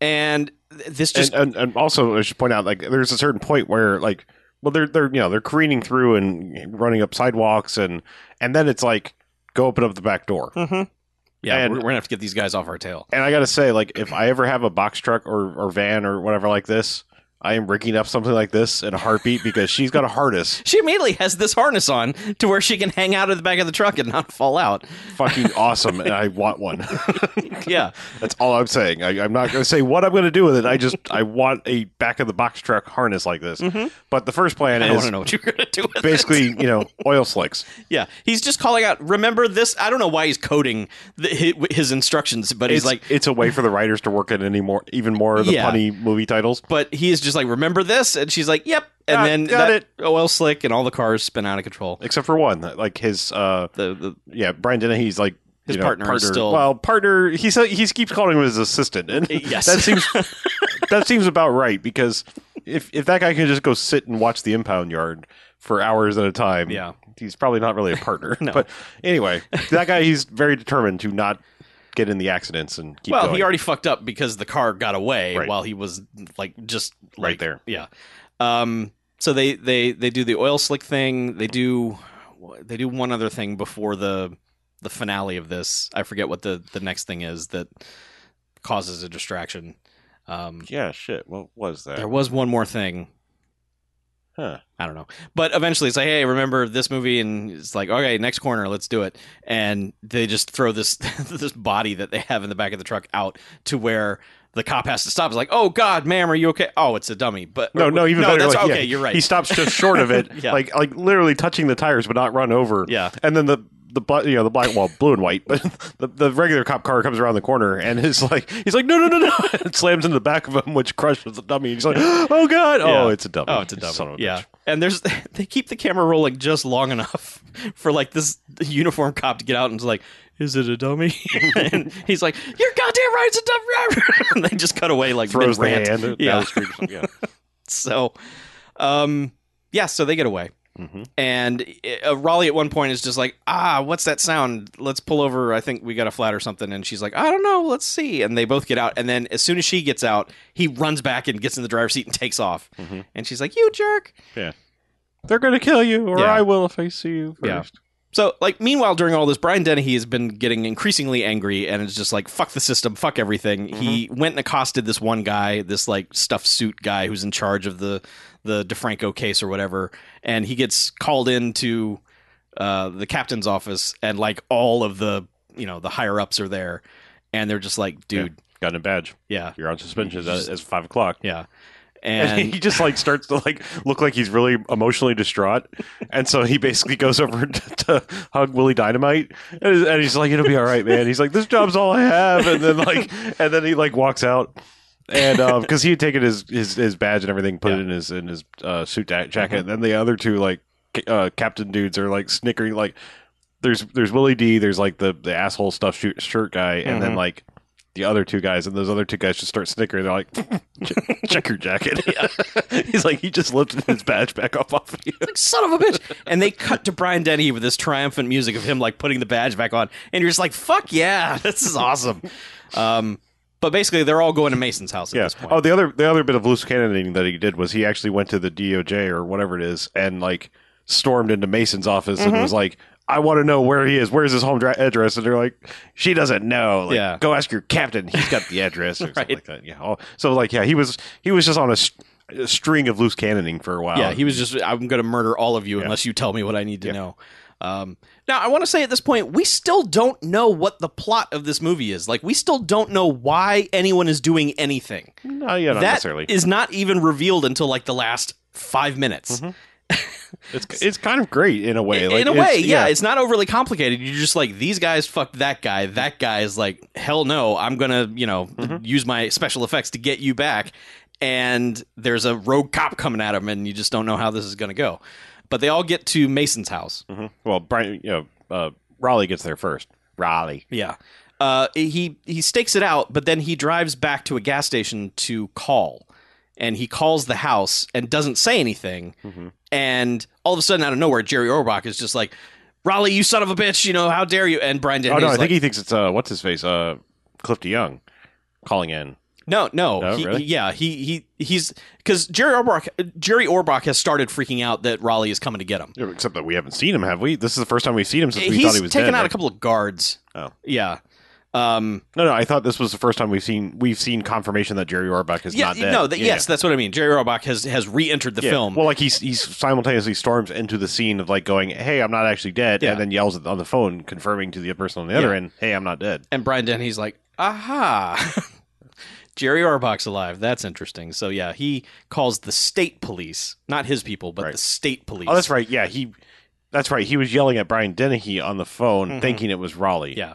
A: And this just
B: and, and, and also, I should point out, like, there's a certain point where, like, well, they're they're you know they're careening through and running up sidewalks, and and then it's like go open up the back door.
A: Mhm. yeah,
B: and-
A: we're, we're gonna have to get these guys off our tail.
B: And I gotta say, like, if I ever have a box truck or, or van or whatever like this, I am rigging up something like this in a heartbeat because she's got a harness.
A: She immediately has this harness on to where she can hang out at the back of the truck and not fall out.
B: Fucking awesome, and I want one.
A: Yeah,
B: That's all I'm saying. I, I'm not gonna say what I'm gonna do with it. I just I want a back of the box truck harness like this. Mm-hmm. But the first plan
A: I don't want
B: is
A: to know what you're gonna do with
B: basically, you know, oil slicks.
A: Yeah, he's just calling out. Remember this? I don't know why he's coding the, his, instructions, but he's like,
B: it's a way for the writers to work in any more, even more of the
A: Yeah.
B: punny movie titles.
A: but he is just like, remember this? And she's like, yep. And
B: Got-
A: then
B: got
A: that oil slick and all the cars spin out of control.
B: Except for one, like his, uh,
A: The, the
B: yeah, Brian Dennehy's like
A: His
B: you know,
A: partner is still-
B: well, partner. He said he keeps calling him his assistant, and
A: Yes.
B: that seems that seems about right because if if that guy can just go sit and watch the impound yard for hours at a time,
A: Yeah.
B: he's probably not really a partner.
A: No.
B: But anyway, that guy he's very determined to not get in the accidents and keep
A: well,
B: going.
A: he already fucked up because the car got away
B: Right.
A: while he was like just
B: Right there.
A: Yeah. Um. So they they they do the oil slick thing. They do they do one other thing before the the finale of this. I forget what the the next thing is that causes a distraction. Um.
B: yeah, shit. What was that?
A: There was one more thing.
B: Huh.
A: I don't know. But eventually it's like, hey, remember this movie? And it's like, okay, next corner, let's do it. And they just throw this this body that they have in the back of the truck out to where the cop has to stop. It's like, oh God, ma'am, are you okay? Oh, it's a dummy. But
B: No, no, even
A: no,
B: better.
A: that's
B: like,
A: okay.
B: yeah,
A: you're right.
B: He stops just short of it,
A: Yeah.
B: like like literally touching the tires, but not run over.
A: Yeah.
B: and then the the bla- you know the black well blue and white, but the, the regular cop car comes around the corner and is like he's like no no no no and slams into the back of him, which crushes the dummy. He's like oh god,
A: Yeah.
B: oh it's a dummy.
A: Oh, it's a dummy.
B: Son of a
A: yeah.
B: bitch.
A: And there's they keep the camera rolling just long enough for like this uniform cop to get out and is like, "Is it a dummy?" and he's like, "You're goddamn right, it's a dummy." and they just cut away like
B: throws the hand.
A: Yeah.
B: yeah.
A: So, um, yeah. So they get away.
B: Mhm.
A: And uh, Rollie at one point is just like, ah, what's that sound? Let's pull over. I think we got a flat or something. And she's like, I don't know. Let's see. And they both get out. And then as soon as she gets out, he runs back and gets in the driver's seat and takes off.
B: Mhm.
A: And she's like, you jerk. Yeah.
B: They're gonna kill you, or
A: Yeah.
B: I will if I see you
A: Yeah. So, like, meanwhile, during all this, Brian Dennehy has been getting increasingly angry and is just like, fuck the system, fuck everything. He went and accosted this one guy, this, like, stuffed suit guy who's in charge of the, the DeFranco case or whatever. And he gets called into uh, the captain's office, and, like, all of the, you know, the higher ups are there. And they're just like, dude,
B: Got a badge.
A: yeah,
B: You're on suspension as, as five o'clock.
A: yeah.
B: And,
A: And
B: he just like starts to like look like he's really emotionally distraught, and so he basically goes over to, to hug Willie Dynamite, and, and he's like, "It'll be all right, man." He's like, "This job's all I have," and then like, and then he like walks out, and because he had taken his, his his badge and everything, put
A: Yeah.
B: it in his in his uh, suit ja- jacket, and then the other two like uh, captain dudes are like snickering, like there's there's Willie D, there's like the the asshole stuff shoot, shirt guy, and then
A: Mhm.
B: like. The other two guys and those other two guys just start snickering. They're like, "Check- "Check your jacket." He's like, he just lifted his badge back up off of you.
A: like, son of a bitch. And they cut to Brian Dennehy with this triumphant music of him like putting the badge back on, and you're just like, "Fuck yeah, this is awesome." Um, but basically, they're all going to Mason's house at
B: Yeah.
A: this point.
B: Oh, the other the other bit of loose cannoning that he did was he actually went to the DOJ or whatever it is and like stormed into Mason's office
A: Mm-hmm.
B: and was like, "I want to know where he is. Where's his home dra- address?" And they're like, "She doesn't know. Like,
A: Yeah.
B: go ask your captain. He's got the address or
A: Right.
B: something like that." Yeah. Oh, so like, yeah, he was he was just on a, st- a string of loose cannoning for a while.
A: yeah, he was just, "I'm going to murder all of you
B: Yeah.
A: unless you tell me what I need to
B: Yeah.
A: know." Um, now, I want to say at this point, we still don't know what the plot of this movie is. Like, we still don't know why anyone is doing anything.
B: no, yeah, not
A: That
B: necessarily.
A: is not even revealed until like the last five minutes.
B: It's it's kind of great in a way.
A: In-
B: Like,
A: in a
B: it's-
A: way, yeah. it's not overly complicated. You're just like these guys fucked that guy. That guy is like, hell no, I'm gonna, you know,
B: Mm-hmm.
A: use my special effects to get you back. And there's a rogue cop coming at him, and you just don't know how this is gonna go. But they all get to Mason's house.
B: Mhm. Well, Brian, you know, uh, Rollie gets there first. Rollie.
A: Yeah. Uh, he he stakes it out, but then he drives back to a gas station to call, and he calls the house and doesn't say anything.
B: Mhm.
A: And all of a sudden, out of nowhere, Jerry Orbach is just like, "Rollie, you son of a bitch! You know how dare you?" And Brian
B: Oh no, I
A: like,
B: think he thinks it's uh, what's his face, uh, Cliff DeYoung, calling in.
A: No, no, he,
B: really?
A: yeah, he he he's because Jerry Orbach Jerry Orbach has started freaking out that Rollie is coming to get him.
B: Yeah, Except that we haven't seen him, have we? This is the first time we've seen him since we
A: He's
B: thought he was
A: taken
B: dead.
A: out
B: right?
A: a couple of guards.
B: Oh.
A: yeah, um,
B: No, no, I thought this was the first time we've seen we've seen confirmation that Jerry Orbach is
A: yeah,
B: not dead.
A: no, that,
B: Yeah,
A: yes, that's what I mean. Jerry Orbach has has re-entered the
B: yeah.
A: film.
B: Well, like he's he's simultaneously storms into the scene of like going, "Hey, I'm not actually dead,"
A: Yeah.
B: and then yells on the phone, confirming to the person on the other end, "Hey, I'm not dead."
A: and Brian Dennehy's like, aha. Jerry Orbach's alive. That's interesting. So yeah, he calls the state police, not his people, but
B: Right.
A: the state police.
B: Oh, that's right. Yeah, he. That's right. He was yelling at Brian Dennehy on the phone,
A: Mhm.
B: thinking it was Rollie.
A: Yeah,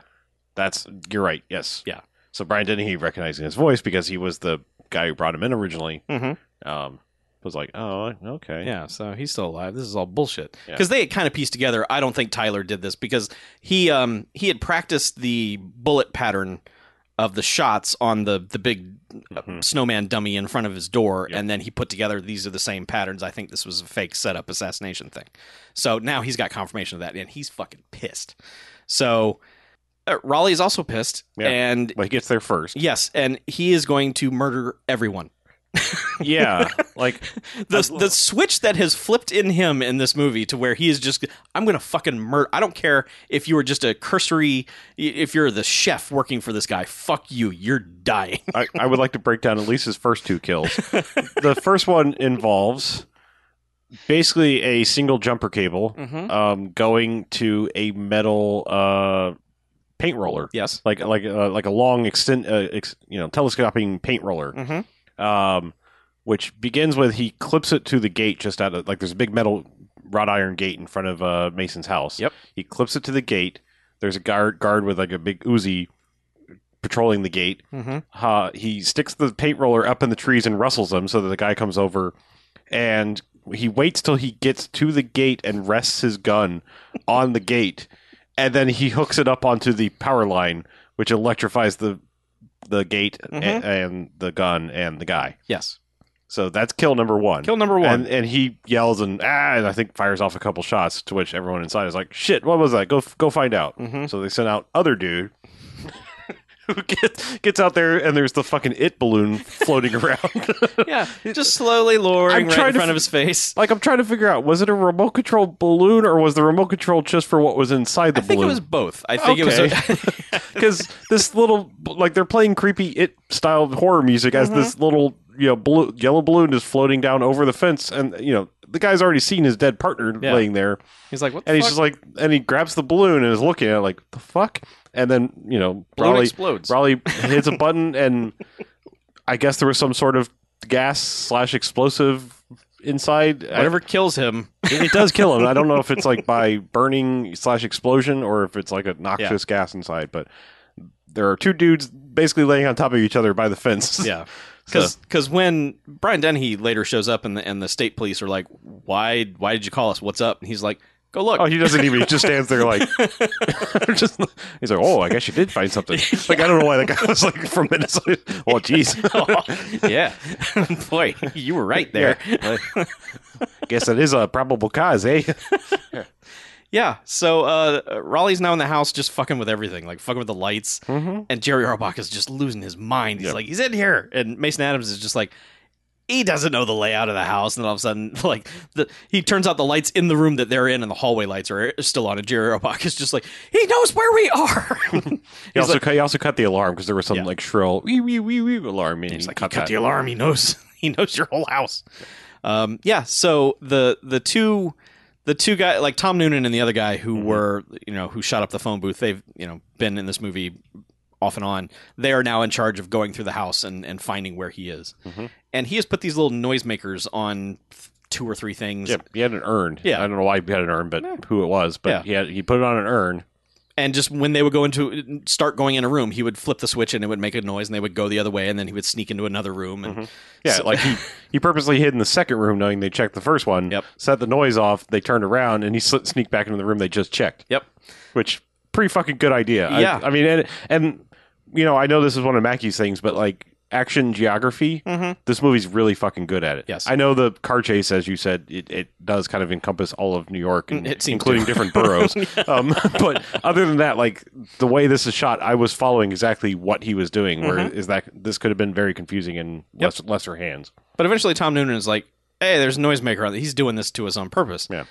B: That's you're right. Yes.
A: Yeah.
B: So Brian Dennehy recognizing his voice because he was the guy who brought him in originally.
A: Mhm.
B: Um, was like, oh, okay.
A: Yeah, so he's still alive. This is all bullshit.
B: Yeah.
A: Because they had kind of pieced together. I don't think Tyler did this because he um he had practiced the bullet pattern of the shots on the the big uh,
B: Mhm.
A: snowman dummy in front of his door,
B: Yep.
A: and then he put together these are the same patterns. I think this was a fake setup assassination thing. So now he's got confirmation of that, and he's fucking pissed. So uh, Rollie is also pissed,
B: Yeah.
A: and
B: But he gets there first.
A: yes, and he is going to murder everyone.
B: Yeah. Like
A: the the switch that has flipped in him in this movie to where he is just I'm gonna fucking murder. I don't care if you were just a cursory, if you're the chef working for this guy. Fuck you. You're dying.
B: I, I would like to break down at least his first two kills. the first one involves basically a single jumper cable
A: Mm-hmm.
B: um, going to a metal uh, paint roller,
A: Yes.
B: like like uh, like a long extend, uh, ex, you know, telescoping paint roller.
A: Mm-hmm.
B: Um, which begins with he clips it to the gate just out of like there's a big metal wrought iron gate in front of uh, Mason's house.
A: Yep.
B: He clips it to the gate. There's a guard guard with like a big Uzi patrolling the gate.
A: Mm-hmm.
B: Uh, he sticks the paint roller up in the trees and rustles them so that the guy comes over and he waits till he gets to the gate and rests his gun on the gate and then he hooks it up onto the power line which electrifies the the gate a-
A: Mhm.
B: and the gun and the guy
A: Yes.
B: so that's kill number one
A: Kill number one.
B: and, and he yells and ah and i think fires off a couple shots to which everyone inside is like shit what was that go go find out
A: mm-hmm.
B: so they sent out other dude who gets gets out there and there's the fucking it balloon floating around.
A: Yeah. Just slowly lowering right in front
B: f-
A: of his face.
B: like I'm trying to figure out was it a remote control balloon or was the remote control just for what was inside the balloon?
A: I think it was both. I think it was.
B: because this little like they're playing creepy it style horror music as
A: Mm-hmm.
B: this little you know blue, yellow balloon is floating down over the fence and you know the guy's already seen his dead partner
A: Yeah.
B: laying there
A: He's like, what? The
B: and he's just like and he grabs the balloon and is looking at it like the fuck and then you know Rollie
A: explodes.
B: Rollie hits a button, and I guess there was some sort of gas slash explosive inside. I-
A: Whatever kills him.
B: it, it does kill him. I don't know if it's like by burning slash explosion or if it's like a noxious gas inside. But there are two dudes basically laying on top of each other by the fence.
A: Yeah.
B: So-
A: Because when Brian Dennehy later shows up and the, and the state police are like, why why did you call us? What's up? And he's like, go look.
B: Oh, he doesn't even. He just stands there like, just. He's like, oh, I guess you did find something. Like I don't know why that guy was like from Minnesota. Oh, jeez.
A: yeah. Boy, you were right there.
B: Yeah. guess that is a probable cause, eh?
A: Yeah. So uh, Rollie's now in the house just fucking with everything, like fucking with the lights.
B: Mm-hmm.
A: And Jerry Orbach is just losing his mind. He's
B: Yep.
A: like, he's in here. And Mason Adams is just like, he doesn't know the layout of the house. And then all of a sudden, like, the, he turns out the lights in the room that they're in and the hallway lights are still on. And Jerry Orbach is just like, he knows where we are.
B: He also
A: like-
B: cut, he also cut the alarm because there was some
A: Yeah.
B: like shrill wee wee wee wee alarm. And
A: He's like,
B: cut
A: he cut the alarm. He knows. He knows your whole house. Um, yeah. So the the two the two guy like Tom Noonan and the other guy who
B: Mhm.
A: were you know who shot up the phone booth. They've you know been in this movie off and on. They are now in charge of going through the house and and finding where he is.
B: Mhm.
A: And he has put these little noisemakers on two or three things.
B: Yeah, he had an urn.
A: Yeah.
B: I don't know why he had an urn, but
A: Yeah.
B: who it was. But
A: Yeah.
B: he had he put it on an urn.
A: And just when they would go into start going in a room, he would flip the switch and it would make a noise, and they would go the other way, and then he would sneak into another room. And
B: Mhm. Yeah,
A: So-
B: like he, he purposely hid in the second room, knowing they checked the first one.
A: Yep.
B: Set the noise off. They turned around, and he sl- sneaked back into the room they just checked.
A: Yep.
B: Which pretty fucking good idea. I-
A: Yeah.
B: I, mean, and and you know, I know this is one of Mackey's things, but like action geography,
A: Mhm.
B: this movie's really fucking good at it.
A: Yes.
B: I know the car chase, as you said, it, it does kind of encompass all of New York, and,
A: It
B: including
A: to.
B: different boroughs. um, but other than that, like the way this is shot, I was following exactly what he was doing. Where is that this could have been very confusing in
A: Mm-hmm. Yep.
B: less, lesser hands.
A: But eventually, Tom Noonan is like, "Hey, there's a noisemaker on. He's doing this to us on purpose."
B: Yeah.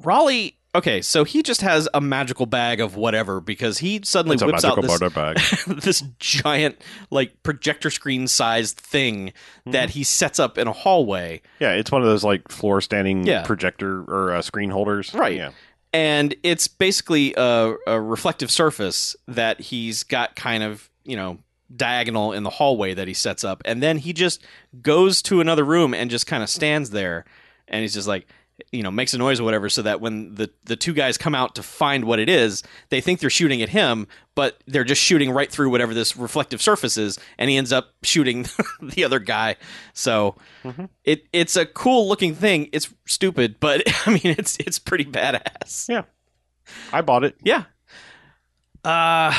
A: Rollie. Okay, so he just has a magical bag of whatever because he suddenly
B: It's
A: whips out this, this giant, like projector screen sized thing
B: Mm-hmm.
A: that he sets up in a hallway,
B: yeah, it's one of those like floor standing
A: Yeah.
B: projector or uh, screen holders.
A: Right.
B: Yeah.
A: and it's basically a, a reflective surface that he's got kind of you know diagonal in the hallway that he sets up and then he just goes to another room and just kind of stands there and he's just like you know makes a noise or whatever so that when the the two guys come out to find what it is they think they're shooting at him but they're just shooting right through whatever this reflective surface is and he ends up shooting the other guy so
B: Mhm.
A: it it's a cool looking thing it's stupid but i mean it's it's pretty badass yeah
B: I bought it.
A: yeah. Uh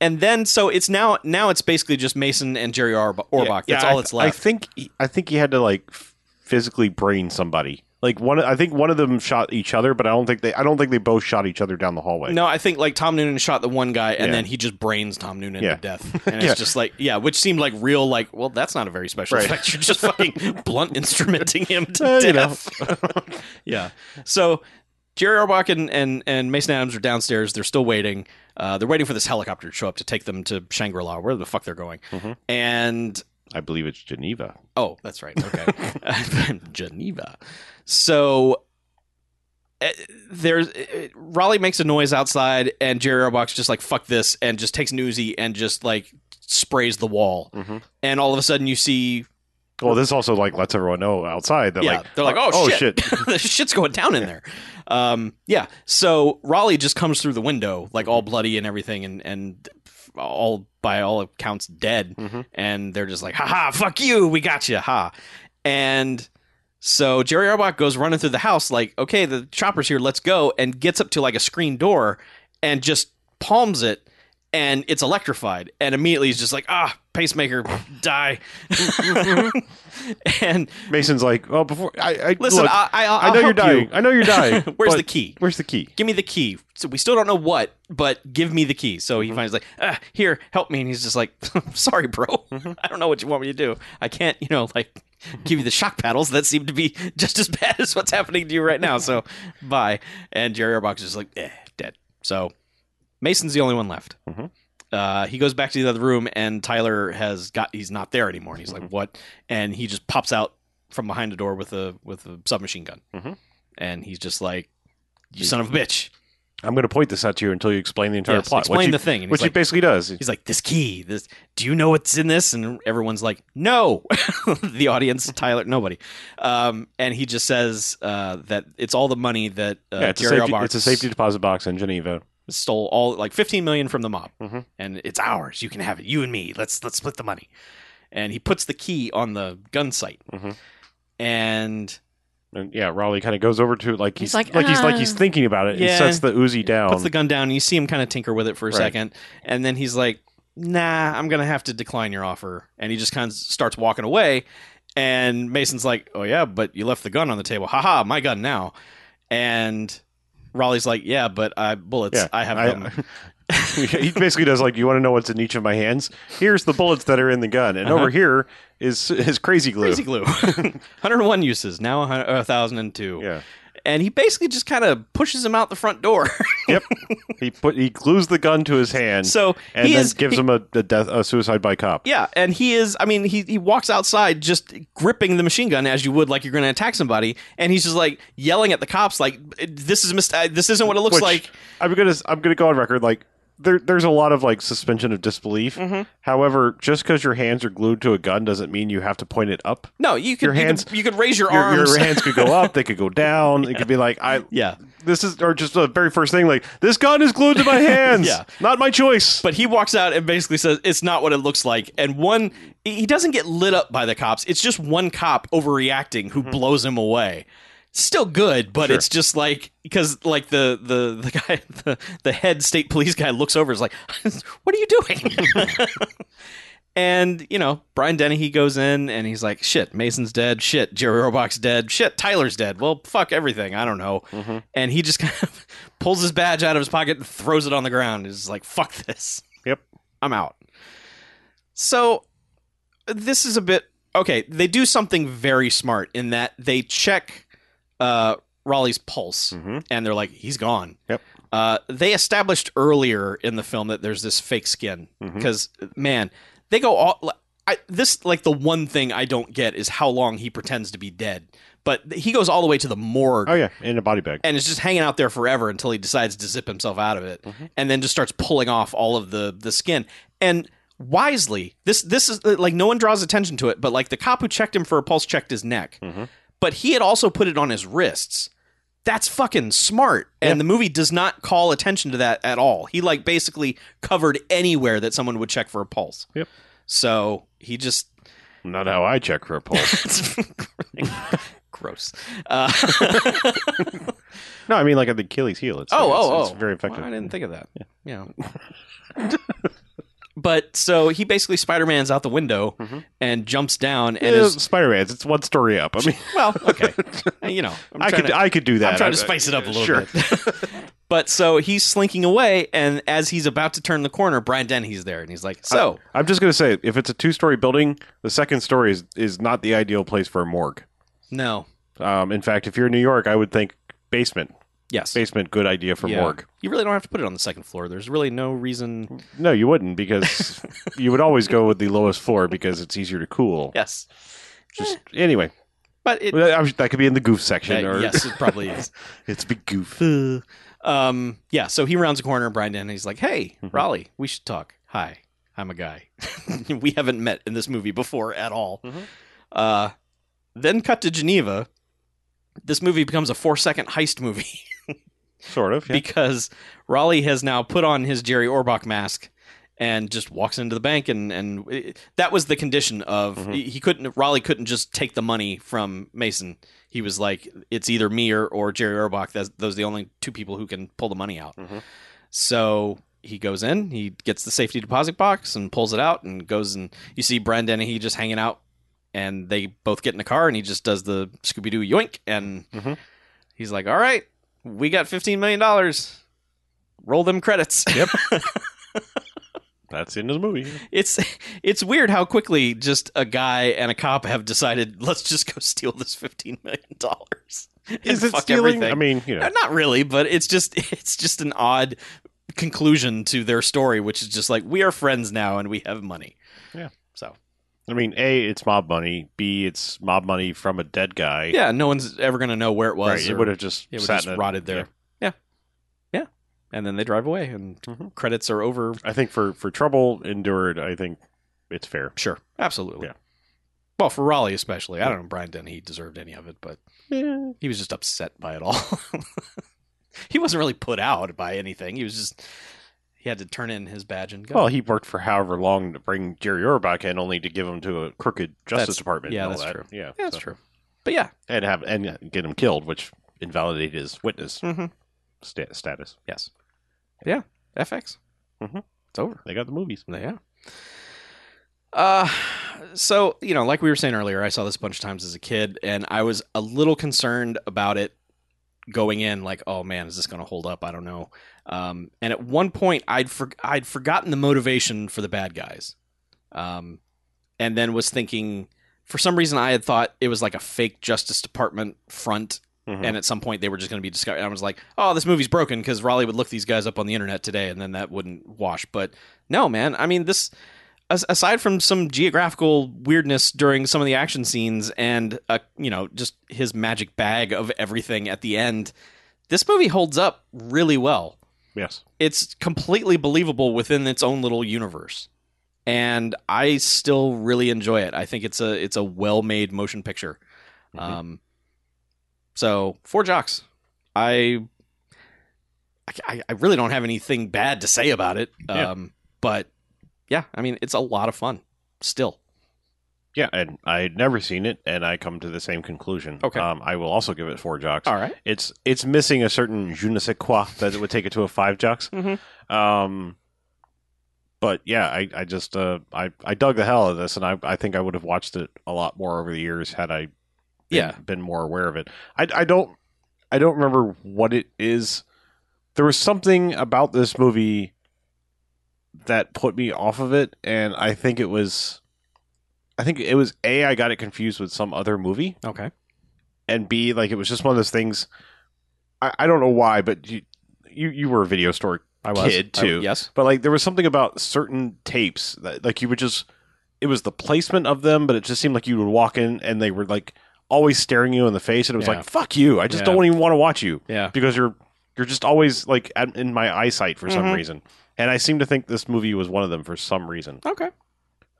A: and then so it's now now it's basically just Mason and Jerry Orb- Orbach.
B: Yeah,
A: That's
B: I-
A: all it's left.
B: I think I think he had to like physically brain somebody. Like one, I think one of them shot each other, but I don't think they. I don't think they both shot each other down the hallway.
A: no, I think like Tom Noonan shot the one guy and
B: Yeah.
A: then he just brains Tom Noonan
B: Yeah.
A: to death. And
B: Yeah.
A: it's just like yeah, which seemed like real like, well, that's not a very special
B: Right.
A: effect. You're just fucking blunt instrumenting him to
B: know.
A: death. yeah. So Jerry Orbach and, and, and Mason Adams are downstairs. They're still waiting. Uh, they're waiting for this helicopter to show up to take them to Shangri La, where the fuck they're going.
B: Mhm.
A: And
B: I believe it's Geneva.
A: Oh, that's right. Okay. Geneva. So uh, there's uh, Rollie makes a noise outside, and Jerry Orbach's just like fuck this, and just takes Uzi and just like sprays the wall,
B: Mhm.
A: and all of a sudden you see,
B: Well, this also like lets everyone know outside that
A: yeah,
B: like
A: they're like, oh,
B: shit.
A: shit, the shit's going down in there. Um, yeah. So Raleigh just comes through the window, like all bloody and everything, and and all by all accounts dead,
B: Mhm.
A: and they're just like, ha ha, fuck you, we got you, ha, and. So Jerry Orbach goes running through the house like, okay, the chopper's here, let's go, and gets up to like a screen door and just palms it, and it's electrified, and immediately he's just like, ah, pacemaker, die, and
B: Mason's like, well, before I, I
A: listen,
B: look,
A: I, I, I'll
B: I know you're dying.
A: you.
B: I know you're dying.
A: Where's the key?
B: Where's the key?
A: Give me the key. So we still don't know what, but give me the key. So
B: Mm-hmm.
A: he finds like, ah, here, help me, and he's just like, sorry, bro,
B: Mm-hmm.
A: I don't know what you want me to do. I can't, you know, like give you the shock paddles that seem to be just as bad as what's happening to you right now. So bye. And Jerry Orbach's just like, eh, dead. So Mason's the only one left.
B: Mhm.
A: Uh, he goes back to the other room, and Tyler has got. He's not there anymore. And he's
B: Mm-hmm.
A: like, "What?" And he just pops out from behind the door with a with a submachine gun,
B: Mhm.
A: and he's just like, "You son of a bitch!"
B: I'm going to point this at you until you explain the entire
A: Yes,
B: plot.
A: explain
B: he,
A: the thing.
B: Which
A: he's,
B: he basically does.
A: he's like, "This key. This. Do you know what's in this?" And everyone's like, "No." the audience, Tyler, nobody. Um, and he just says uh, that it's all the money that uh,
B: yeah, it's a, safety, it's a safety deposit box in Geneva.
A: stole all like 15 million from the mob
B: Mhm.
A: and it's ours you can have it you and me let's let's split the money and he puts the key on the gun sight
B: Mhm.
A: and
B: And yeah, Rollie kind of goes over to it like he's,
A: He's like,
B: like, he's like he's
A: "Ah."
B: thinking about it
A: Yeah.
B: and sets the Uzi down.
A: puts the gun down and you see him kind of tinker with it for a
B: Right.
A: second and then he's like nah i'm gonna have to decline your offer and he just kind of starts walking away and mason's like oh yeah but you left the gun on the table haha my gun now and rollie's like yeah but i bullets
B: yeah,
A: i have them
B: he basically does like, you want to know what's in each of my hands? Here's the bullets that are in the gun, and
A: Uh-huh.
B: over here is is crazy glue.
A: crazy glue 101 uses now 100 uh, 1002
B: Yeah.
A: and he basically just kind of pushes him out the front door.
B: Yep. he put he glues the gun to his hand
A: so
B: and
A: he
B: then
A: is
B: gives
A: he-
B: him a, a death a suicide by cop.
A: yeah, and he is. I mean, he he walks outside just gripping the machine gun as you would like you're going to attack somebody, and he's just like yelling at the cops like, "This is uh, This isn't what it looks
B: Which,
A: like."
B: I'm gonna I'm gonna go on record like there there's a lot of like suspension of disbelief.
A: Mhm.
B: However, just because your hands are glued to a gun doesn't mean you have to point it up.
A: No, you could
B: Your
A: you
B: hands-
A: could, you could raise your,
B: Your,
A: arms.
B: your hands could go up, they could go down. It could be like I
A: yeah,
B: this is or just the very first thing like this gun is glued to my hands.
A: Yeah.
B: not my choice.
A: but he walks out and basically says it's not what it looks like. And one, he doesn't get lit up by the cops. It's just one cop overreacting who blows him away. Still good, but
B: Mm-hmm. Sure.
A: it's just like because like the the the guy the, the head state police guy looks over is like, what are you doing? and you know Brian Dennehy goes in and he's like, shit, Mason's dead. Shit, Jerry Orbach's dead. Shit, Tyler's dead. Well, fuck everything. I don't know.
B: Mhm.
A: And he just kind of pulls his badge out of his pocket and throws it on the ground. He's like, fuck this.
B: Yep.
A: I'm out. So this is a bit okay. They do something very smart in that they check uh, Rollie's pulse,
B: Mhm.
A: and they're like, he's gone.
B: Yep.
A: Uh, they established earlier in the film that there's this fake skin because man, they go all. I, this like the one thing I don't get is how long he pretends to be dead, but he goes all the way to the morgue
B: Oh yeah, in a body bag.
A: and is just hanging out there forever until he decides to zip himself out of it
B: Mhm.
A: and then just starts pulling off all of the the skin and wisely this this is like no one draws attention to it but like the cop who checked him for a pulse checked his neck
B: Mhm.
A: But he had also put it on his wrists that's fucking smart and
B: Yeah.
A: the movie does not call attention to that at all he like basically covered anywhere that someone would check for a pulse
B: Yep.
A: so he just
B: Not how I check for a pulse.
A: gross uh,
B: no, I mean like at the Achilles heel. It's,
A: Oh,
B: it's,
A: oh,
B: it's
A: oh.
B: very effective.
A: Well, I didn't think of that. Yeah. But so he basically Spider Man's out the window
B: Mhm.
A: and jumps down and
B: Yeah,
A: is
B: Spider Man's. It's one story up. I mean,
A: well, okay, you know, I'm
B: I could
A: to,
B: I could do that.
A: I'm trying to spice it up a little
B: sure.
A: bit. but so he's slinking away, and as he's about to turn the corner, Brian Dennehy's there, and he's like, "So,
B: I'm just gonna say, if it's a two story building, the second story is is not the ideal place for a morgue.
A: no,
B: Um, in fact, if you're in New York, I would think basement.
A: Yes.
B: basement, good idea for
A: Yeah.
B: morgue.
A: You really don't have to put it on the second floor. There's really no reason.
B: No, you wouldn't because you would always go with the lowest floor because it's easier to cool.
A: Yes.
B: Just anyway,
A: But it.
B: Well, I was- that could be in the goof section.
A: uh,
B: or
A: yes, it probably is.
B: it's big goof.
A: Um, yeah, so he rounds a corner, Brian and he's like, "Hey,
B: Mhm.
A: Rollie, we should talk. Hi, I'm a guy. we haven't met in this movie before at all."
B: Mhm.
A: Uh, then cut to Geneva. This movie becomes a four-second heist movie
B: Sort of. Yeah.
A: because Rollie has now put on his Jerry Orbach mask and just walks into the bank, and and it- that was the condition of
B: Mhm.
A: he couldn't Rollie couldn't just take the money from Mason. He was like, "It's either me or, or Jerry Orbach. That's, those are the only two people who can pull the money out."
B: Mhm.
A: So he goes in, he gets the safety deposit box and pulls it out, and goes and you see Brian he just hanging out, and they both get in the car, and he just does the Scooby Doo yoink, and
B: Mhm.
A: he's like, "All right, we got fifteen million dollars. Roll them credits."
B: Yep. That's the end of the movie.
A: it's it's weird how quickly just a guy and a cop have decided let's just go steal this fifteen million dollars.
B: Is it stealing? I mean, you know, uh,
A: not really, but it's just it's just an odd conclusion to their story, which is just like we are friends now and we have money.
B: Yeah. I mean, a it's mob money. B it's mob money from a dead guy.
A: yeah, no one's ever gonna know where it was.
B: right. It would have just
A: it would
B: sat
A: just
B: in
A: rotted there. Yeah. yeah, and then they drive away and
B: Mhm.
A: credits are over.
B: I think for for trouble endured, I think it's fair.
A: Sure, absolutely.
B: Yeah.
A: Well, for Rollie especially, I don't know Brian Dennehy deserved any of it, but he was just upset by it all. he wasn't really put out by anything. He was just he had to turn in his badge and go.
B: Well, he worked for however long to bring Jerry Orbach in, only to give him to a crooked Justice
A: That's-
B: Department.
A: yeah,
B: and all
A: that's
B: that.
A: true.
B: Yeah,
A: yeah, that's
B: so-
A: true. But yeah,
B: And have and get him killed, which invalidated his witness
A: mm-hmm.
B: sta- status.
A: yes, yeah, FX.
B: Mhm.
A: It's over.
B: They got the movies.
A: Yeah. Uh, so you know, like we were saying earlier, I saw this a bunch of times as a kid, and I was a little concerned about it going in. Like, oh man, is this going to hold up? I don't know. Um, and at one point, I'd for- I'd forgotten the motivation for the bad guys, um, and then was thinking. For some reason, I had thought it was like a fake Justice Department front
B: Mhm.
A: and at some point they were just going to be discovered. And I was like, "Oh, this movie's broken" because Rollie would look these guys up on the internet today, and then that wouldn't wash. But no, man. I mean, this aside from some geographical weirdness during some of the action scenes, and uh, you know, just his magic bag of everything at the end, this movie holds up really well.
B: yes.
A: It's completely believable within its own little universe. And I still really enjoy it. I think it's a it's a well made motion picture.
B: Mhm.
A: Um, so four jocks. I, I I really don't have anything bad to say about it.
B: Yeah.
A: Um, but yeah, I mean it's a lot of fun still.
B: Yeah, and I had never seen it, and I come to the same conclusion.
A: Okay.
B: Um, I will also give it four jocks.
A: All right.
B: It's it's missing a certain je ne sais quoi that it would take it to a five jocks.
A: Mhm.
B: Um, but yeah, I, I just uh, I I dug the hell out of this, and I I think I would have watched it a lot more over the years had I been,
A: Yeah.
B: been more aware of it. I I don't I don't remember what it is. There was something about this movie that put me off of it, and I think it was. I think it was a. I got it confused with some other movie,
A: Okay.
B: and B, like it was just one of those things. I, I don't know why, but you, you you were a video store
A: I was
B: kid
A: I-
B: too,
A: yes.
B: but like there was something about certain tapes that like you would just. It was the placement of them, but it just seemed like you would walk in and they were like always staring you in the face, and it was
A: Yeah.
B: like "fuck you." I just
A: Yeah.
B: don't even want to watch you
A: Yeah.
B: because you're you're just always like at, in my eyesight for some
A: Mhm.
B: reason, and I seem to think this movie was one of them for some reason.
A: Okay.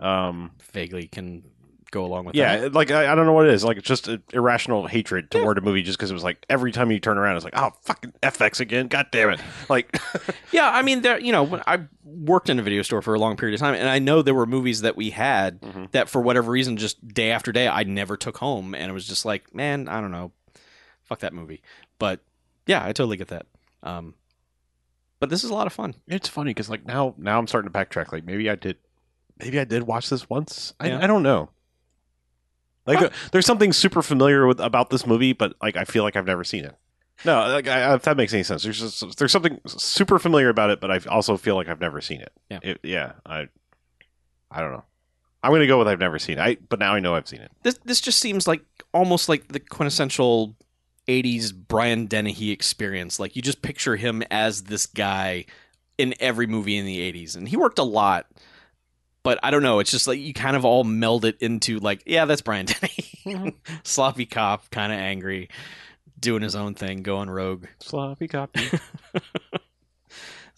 B: Um,
A: Vaguely can go along with
B: yeah,
A: that.
B: like I, I don't know what it is. Like it's just a irrational hatred toward a movie just because it was like every time you turn around, it's like oh fucking FX again. God damn it! Like
A: Yeah, I mean, there. You know, when I worked in a video store for a long period of time, and I know there were movies that we had
B: Mhm.
A: that, for whatever reason, just day after day, I never took home, and it was just like, man, I don't know, fuck that movie. But yeah, I totally get that. Um, but this is a lot of fun.
B: it's funny because like now now I'm starting to backtrack. Like maybe I did, maybe I did watch this once. I,
A: Yeah.
B: I don't know. Like
A: Huh.
B: uh, there's something super familiar with about this movie, but like I feel like I've never seen it. No, like I, if that makes any sense. There's just, there's something super familiar about it, but I also feel like I've never seen it.
A: Yeah.
B: It- yeah. I I don't know. I'm gonna go with I've never seen it. I but now I know I've seen it.
A: This this just seems like almost like the quintessential '80s Brian Dennehy experience. Like you just picture him as this guy in every movie in the '80s, and he worked a lot. But I don't know. It's just like you kind of all meld it into like, yeah, that's Brian Dennehy, sloppy cop, kind of angry, doing his own thing, going rogue.
B: Sloppy cop.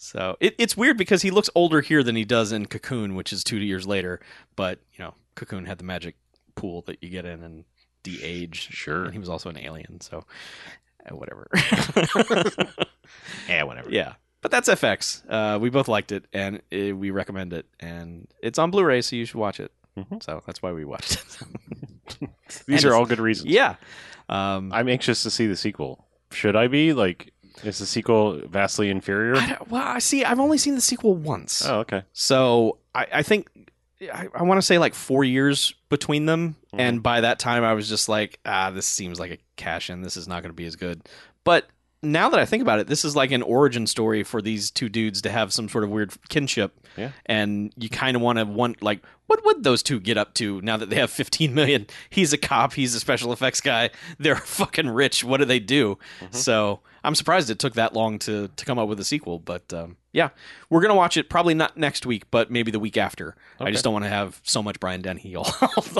A: So it, it's weird because he looks older here than he does in Cocoon, which is two years later. But you know, Cocoon had the magic pool that you get in and de-age.
B: Sure.
A: And he was also an alien, so uh, whatever.
B: yeah, whatever.
A: yeah, but that's FX. Uh, we both liked it, and uh we recommend it, and it's on Blu-ray, so you should watch it.
B: Mhm.
A: So that's why we watched it.
B: These
A: And
B: are all good reasons.
A: yeah. Um,
B: I'm anxious to see the sequel. Should I be? Like, is the sequel vastly inferior?
A: I well, I see. I've only seen the sequel once.
B: Oh, okay.
A: So I, I think I, I want to say like four years between them,
B: Mhm.
A: and by that time I was just like, ah, this seems like a cash in. This is not going to be as good. But now that I think about it, this is like an origin story for these two dudes to have some sort of weird kinship.
B: Yeah.
A: And you kind of want to want like, what would those two get up to now that they have 15 million? He's a cop. He's a special effects guy. They're fucking rich. What do they do?
B: Mhm.
A: So I'm surprised it took that long to to come up with a sequel. But um, yeah, we're gonna watch it probably not next week, but maybe the week after. I just don't want to have so much Brian Dennehy all,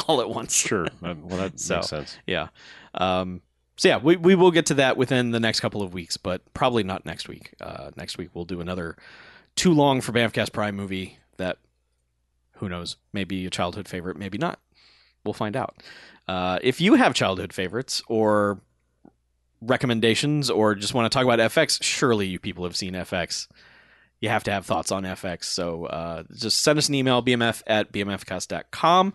A: all at once.
B: Sure. Uh, Well, that
A: So-
B: makes sense.
A: Yeah. Um, so yeah, we, we will get to that within the next couple of weeks, but probably not next week. Uh, next week we'll do another too long for Bamfcast Prime movie that who knows, maybe a childhood favorite, maybe not. We'll find out. Uh, if you have childhood favorites or recommendations or just want to talk about FX, surely you people have seen FX. You have to have thoughts on FX. So uh, just send us an email, bmf at bmfcast.com.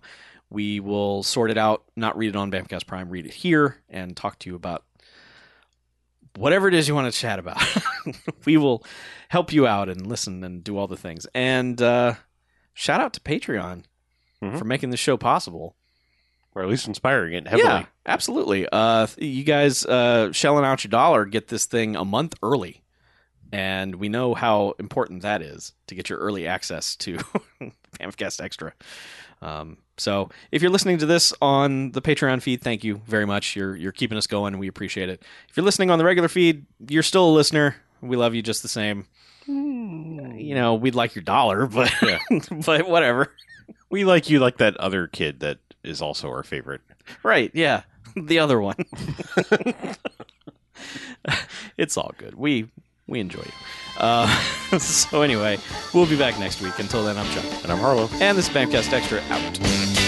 A: We will sort it out, not read it on Bamcast Prime, read it here, and talk to you about whatever it is you want to chat about. we will help you out and listen and do all the things. And uh, shout out to Patreon
B: Mhm.
A: for making this show possible.
B: Or at least inspiring it heavily.
A: Yeah, absolutely. Uh, you guys uh, shelling out your dollar get this thing a month early, and we know how important that is to get your early access to Bamfcast Extra. Um, so if you're listening to this on the Patreon feed, thank you very much. You're you're keeping us going. We appreciate it. If you're listening on the regular feed, you're still a listener. We love you just the same. You know, we'd like your dollar, but but whatever.
B: We like you like that other kid that is also our favorite.
A: Right, yeah. The other one. it's all good. We we enjoy you. Uh, so anyway, we'll be back next week. Until then, I'm Chuck.
B: And I'm Harlow.
A: And this is Bamcast Extra out.